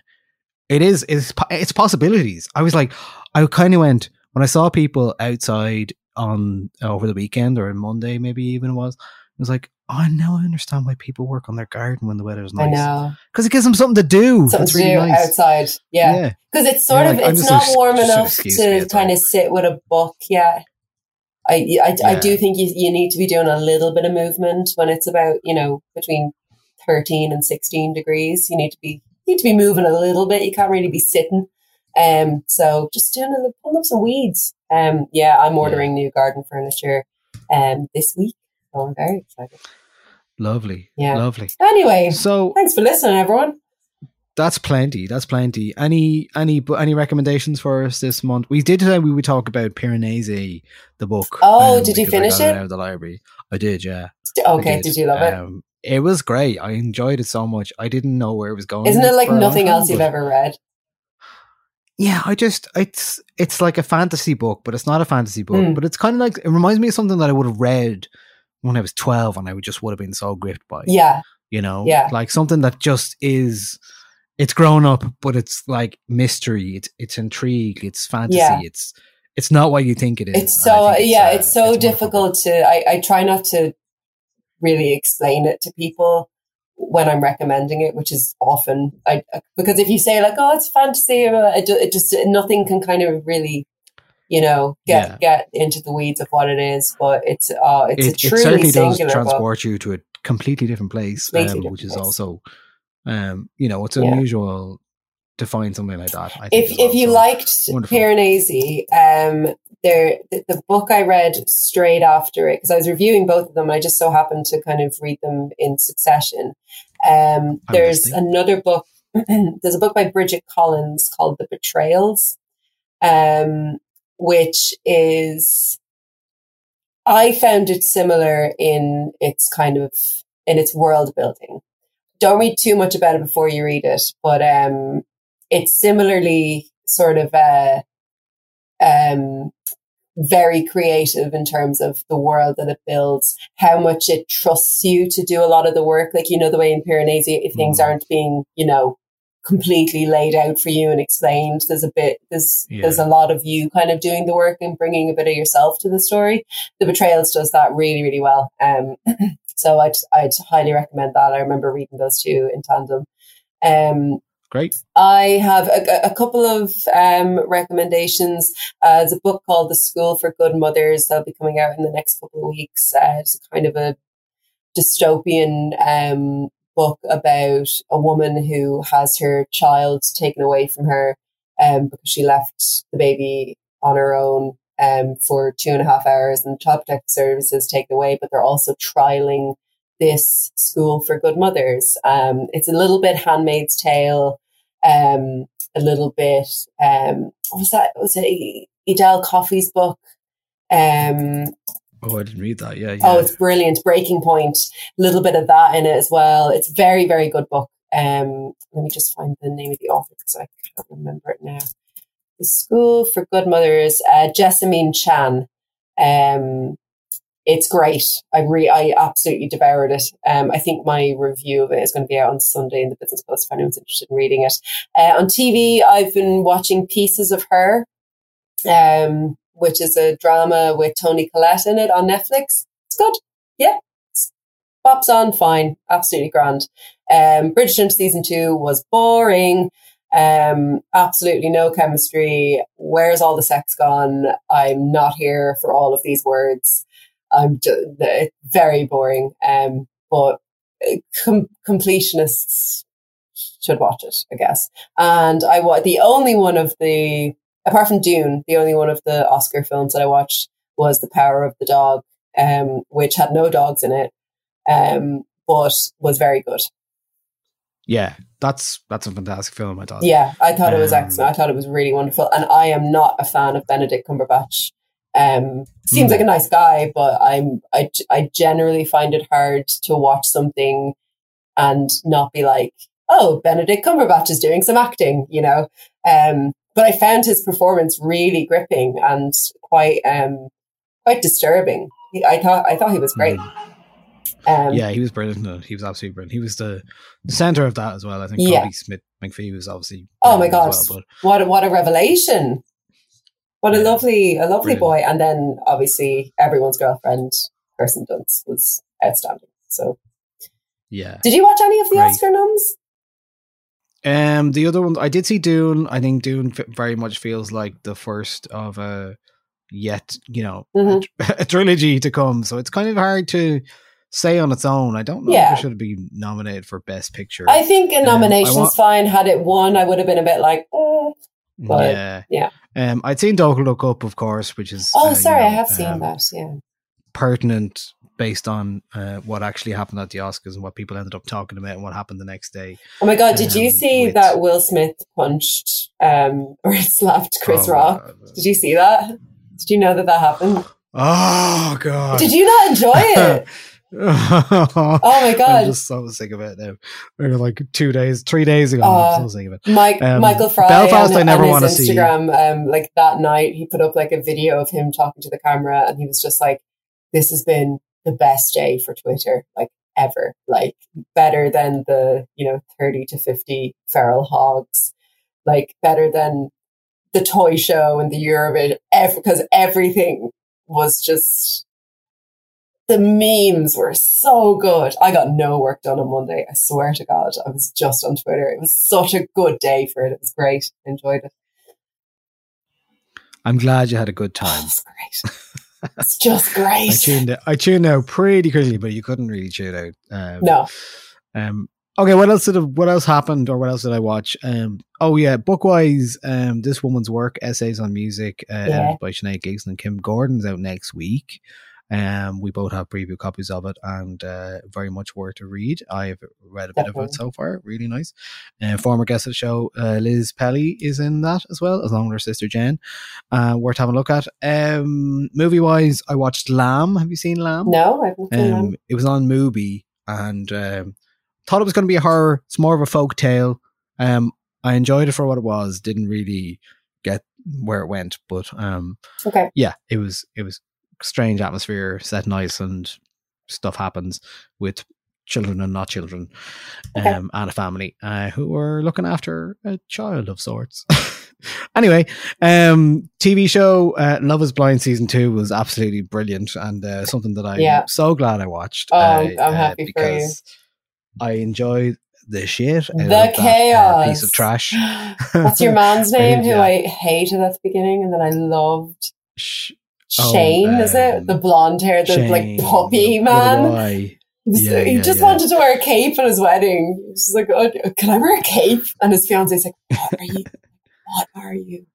it is it's it's possibilities. I was like, I kind of went when I saw people outside on uh, over the weekend or on Monday, maybe even it was. I was like, oh, now I understand why people work on their garden when the weather's nice know. because it gives them something to do. Something It's to really do nice. outside. Yeah. Because it's sort You're of, like, it's not warm ex- just an enough to be to outside. kind of sit with a book. Yeah. I, I, I do think you, you need to be doing a little bit of movement when it's about, you know, between 13 and 16 degrees. You need to be, you need to be moving a little bit. You can't really be sitting. Um, so just doing a little, pulling up some weeds. Um, yeah, I'm ordering new garden furniture, um, this week. So I'm very excited. Lovely, Yeah. lovely. Anyway, So thanks for listening, everyone. That's plenty. That's plenty. Any any any recommendations for us this month? We did today. we would talk about Piranesi, the book. um, Oh, did you finish got it? out of the library? I did. Yeah. Okay, did you love it? Um, it was great. I enjoyed it so much. I didn't know where it was going. Isn't it like for a long nothing time, else you've ever read? Yeah, I just it's it's like a fantasy book, but it's not a fantasy book. Mm. But it's kind of like it reminds me of something that I would have read when I was twelve, and I would just would have been so gripped by. Yeah. you know, Yeah. like something that just is. It's grown up, but it's like mystery. It's it's intrigue. It's fantasy. Yeah. It's it's not what you think it is. It's so think yeah, uh, it's so wonderful. difficult to. I, I try not to really explain it to people when I'm recommending it, which is often I because if you say like, oh, it's fantasy, uh, it, it just nothing can kind of really, you know, get Yeah. get into the weeds of what it is. But it's uh, it's it, a it certainly does singular book. transport you to a completely different place, Completely um, different which is place. also, um, you know, it's Yeah. unusual to find something like that. I think if well. if you So, liked wonderful. Piranesi, um, there the, the book I read straight after it because I was reviewing both of them. I just so happened to kind of read them in succession. Um, there's listening. another book. there's a book by Bridget Collins called The Betrayals, um, which is I found it similar in its kind of in its world building. Don't read too much about it before you read it, but um, it's similarly sort of uh, um, very creative in terms of the world that it builds, how much it trusts you to do a lot of the work. Like, you know, the way in Piranesi, if things Mm. aren't being, you know, completely laid out for you and explained, there's a bit, there's, Yeah. there's a lot of you kind of doing the work and bringing a bit of yourself to the story. The Betrayals does that really, really well. Um, so I'd, I'd highly recommend that. I remember reading those two in tandem. Um, Great. I have a, a couple of um, recommendations. Uh, there's a book called The School for Good Mothers that'll be coming out in the next couple of weeks. Uh, it's kind of a dystopian um, book about a woman who has her child taken away from her um, because she left the baby on her own um, for two and a half hours, and Child Protective Services taken away, but they're also trialing this school for good mothers. Um, it's a little bit Handmaid's Tale. Um, a little bit. Um, what was that? Was it Edel Coffey's book? Um, Oh, I didn't read that. Yeah, yeah. Oh, it's brilliant. Breaking Point. A little bit of that in it as well. It's very, very good book. Um, let me just find the name of the author because I can't remember it now. The School for Good Mothers, uh, Jessamine Chan. Um, it's great. I re- I absolutely devoured it. Um, I think my review of it is going to be out on Sunday in the Business Post if anyone's interested in reading it. Uh, on TV, I've been watching pieces of her. Um, which is a drama with Toni Collette in it on Netflix. It's good. Yeah. Pops on fine. Absolutely grand. Um, Bridgerton season two was boring. Um, absolutely no chemistry. Where's all the sex gone? I'm not here for all of these words. I'm very boring. Um, but uh, com- completionists should watch it, I guess. And I wa- the only one of the apart from Dune, the only one of the Oscar films that I watched was The Power of the Dog, um, which had no dogs in it, um, but was very good. Yeah, that's that's a fantastic film. I thought. Yeah, I thought it was Um, excellent. I thought it was really wonderful, and I am not a fan of Benedict Cumberbatch. Um, seems Mm. like a nice guy, but I'm I I generally find it hard to watch something and not be like, oh, Benedict Cumberbatch is doing some acting, you know. Um, but I found his performance really gripping and quite um quite disturbing. I thought I thought he was great. Um, yeah, he was brilliant. it. He was absolutely brilliant. He was the, the center of that as well. I think Yeah. Cody Smith McPhee was obviously. Oh my god! well, what a, what a revelation! What a lovely a lovely Brilliant. boy, and then obviously everyone's girlfriend, Kirsten Dunst, was outstanding. So, yeah. did you watch any of the Great. Oscar noms? Um, the other one I did see Dune. I think Dune very much feels like the first of a yet you know Mhm. a trilogy to come. So it's kind of hard to say on its own. I don't know Yeah. if it should be nominated for Best Picture. I think a Um, nomination's want- fine. Had it won, I would have been a bit like, mm. But yeah, yeah. Um, I'd seen Don't Look Up, of course, which is Oh, uh, you sorry, I know, have seen um, that. Yeah. pertinent based on uh, what actually happened at the Oscars and what people ended up talking about and what happened the next day. Oh my god! Did you um, see with- that Will Smith punched um or slapped Chris Oh, Rock? Did you see that? Did you know that that happened? Oh god! Did you not enjoy it? oh my God. I'm just so sick of it now. We like two days, three days ago. Uh, I'm so sick of it. Mike Um, Michael Fry Belfast, on, I never want to see. Instagram, um, like that night, he put up like a video of him talking to the camera, and he was just like, "This has been the best day for Twitter, like ever, like better than the you know thirty to fifty feral hogs, like better than the toy show and the Eurovision, because everything was just." The memes were so good. I got no work done on Monday. I swear to God. I was just on Twitter. It was such a good day for it. It was great. Enjoyed it. I'm glad you had a good time. It's great. It's just great. I tuned tuned. I tuned out pretty quickly, but you couldn't really tune out. Um, No. Um. Okay. What else did? What else happened, or what else did I watch? Um. Oh yeah. Bookwise. Um. This woman's work, essays on music, uh, Yeah. by Sinead Gleeson and Kim Gordon's out next week. Um. We both have preview copies of it, and uh, very much worth to read. I've read a bit of it so far. Really nice. Uh, former guest of the show, uh, Liz Pelly, is in that as well, as long as her sister Jen. Uh, worth having a look at. Um. Movie wise, I watched Lamb. Have you seen Lamb? No, I haven't seen Um, it was on Mubi and um, thought it was going to be a horror. It's more of a folk tale. Um, I enjoyed it for what it was. Didn't really get where it went, but um, Okay. yeah, it was it was strange atmosphere, set nice, and stuff happens with children and not children, Okay. um, and a family uh, who are looking after a child of sorts. anyway, um, TV show uh, Love Is Blind season two was absolutely brilliant and uh, something that I'm Yeah. so glad I watched. Oh, uh, I'm happy for you. because I enjoyed the shit The of that, uh, chaos. piece of trash. What's your man's name who Yeah. I hated at the beginning and then I loved? Sh- Oh, Shane, is it? um, The blonde hair, the Shane like puppy with a- with a man. He, Yeah, he yeah, just yeah. wanted to wear a cape at his wedding. Just like, oh, "Can I wear a cape?" And his fiance's like, "What are you? What are you?"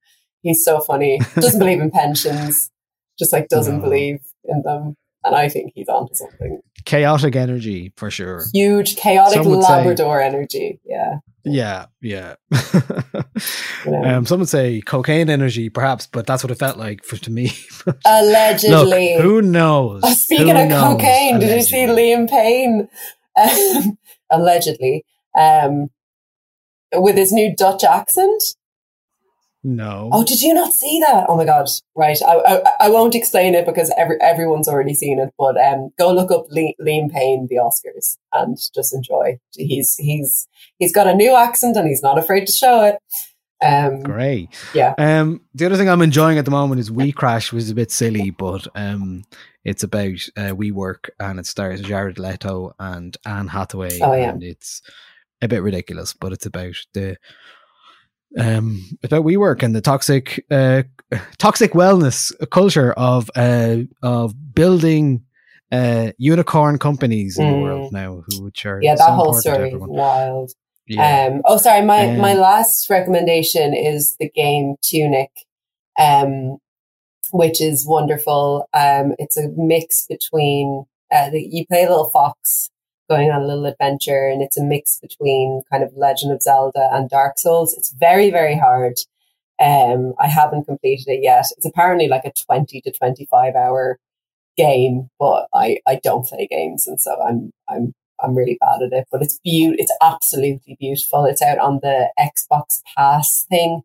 He's so funny. Doesn't believe in pensions. Just like doesn't No. believe in them. And I think he's onto something. Chaotic energy for sure. Huge, chaotic would say- Labrador energy. Yeah. Yeah, yeah. um, some would say cocaine energy, perhaps, but that's what it felt like for to me. Allegedly. Look, who knows? Oh, speaking Who of knows? cocaine, did you see Liam Payne? Um, allegedly. Um, with his new Dutch accent. No. Oh, did you not see that? Oh my god! Right, I I, I won't explain it because every everyone's already seen it. But um, go look up Li- Liam Payne, the Oscars, and just enjoy. He's he's he's got a new accent and he's not afraid to show it. Um, Great. Yeah. Um, the other thing I'm enjoying at the moment is We Crash, which is a bit silly, but um, it's about uh, WeWork and it stars Jared Leto and Anne Hathaway. Oh, yeah. And it's a bit ridiculous, but it's about the um about WeWork and the toxic uh toxic wellness culture of uh of building uh unicorn companies in the Mm. world now who which are yeah, so that whole story is wild. Yeah. Um, oh, sorry. My Um, my last recommendation is the game Tunic, um, which is wonderful. Um, it's a mix between uh, the, you play a little fox going on a little adventure, and it's a mix between kind of Legend of Zelda and Dark Souls. It's very very hard. Um, I haven't completed it yet. It's apparently like a twenty to twenty five hour game, but I I don't play games, and so I'm I'm I'm really bad at it, but it's beautiful. It's absolutely beautiful. It's out on the Xbox Pass thing,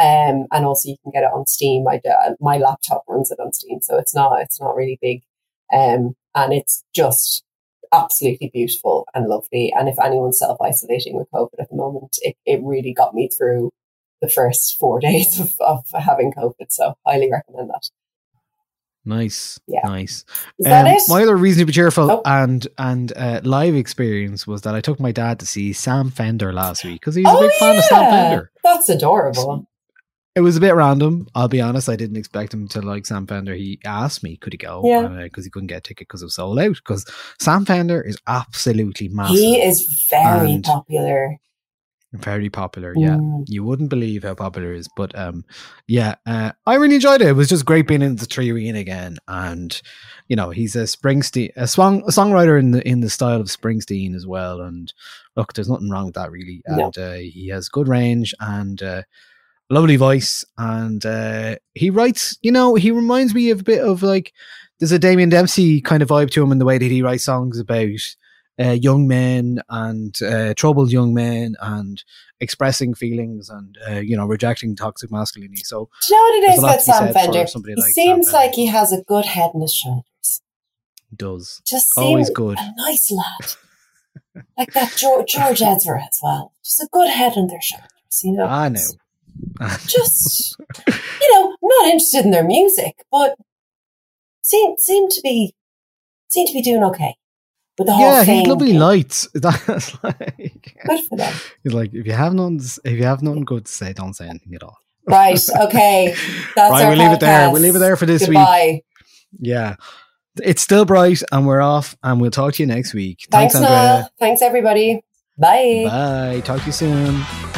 um, and also you can get it on Steam. My da- my laptop runs it on Steam, so it's not it's not really big, um, and it's just absolutely beautiful and lovely. And if anyone's self isolating with COVID at the moment, it it really got me through the first four days of, of having COVID. So highly recommend that. Nice. Yeah. Nice. Is that Um, it? My other reason to be cheerful Oh. and and uh, live experience was that I took my dad to see Sam Fender last week because he's a oh big fan of Sam Fender. that's adorable. It was a bit random. I'll be honest. I didn't expect him to like Sam Fender. He asked me, could he go? Yeah. Because he couldn't get a ticket because it was sold out. Because Sam Fender is absolutely massive. He is very popular. very popular. Yeah, Mm. you wouldn't believe how popular it is. But um, yeah, uh, I really enjoyed it. It was just great being in the 3Arena again, and you know he's a Springsteen, a song, a songwriter in the in the style of Springsteen as well. And look, there's nothing wrong with that really. No. And uh, he has good range and. Lovely voice, and uh, he writes. You know, he reminds me of a bit of like there's a Damien Dempsey kind of vibe to him in the way that he writes songs about uh, young men and uh, troubled young men and expressing feelings and uh, you know rejecting toxic masculinity. So Do you know what it is about Sam Fender? He like seems like he has a good head on his shoulders. does Just always good. a nice lad. like that George, George Ezra as well. Just a good head on their shoulders, you know. I know. Just you know, not interested in their music, but seem seem to be seem to be doing okay with the whole yeah, thing. he's lovely lights. That's like Good for them. he's like if you have nothing, if you have nothing good to say, don't say anything at all. Right. Okay. That's right, we'll leave it there. We'll leave it there for this week. Goodbye. Yeah, it's still bright, and we're off, and we'll talk to you next week. Thanks, Andrea. Niall. Thanks, everybody. Bye. Bye. Talk to you soon.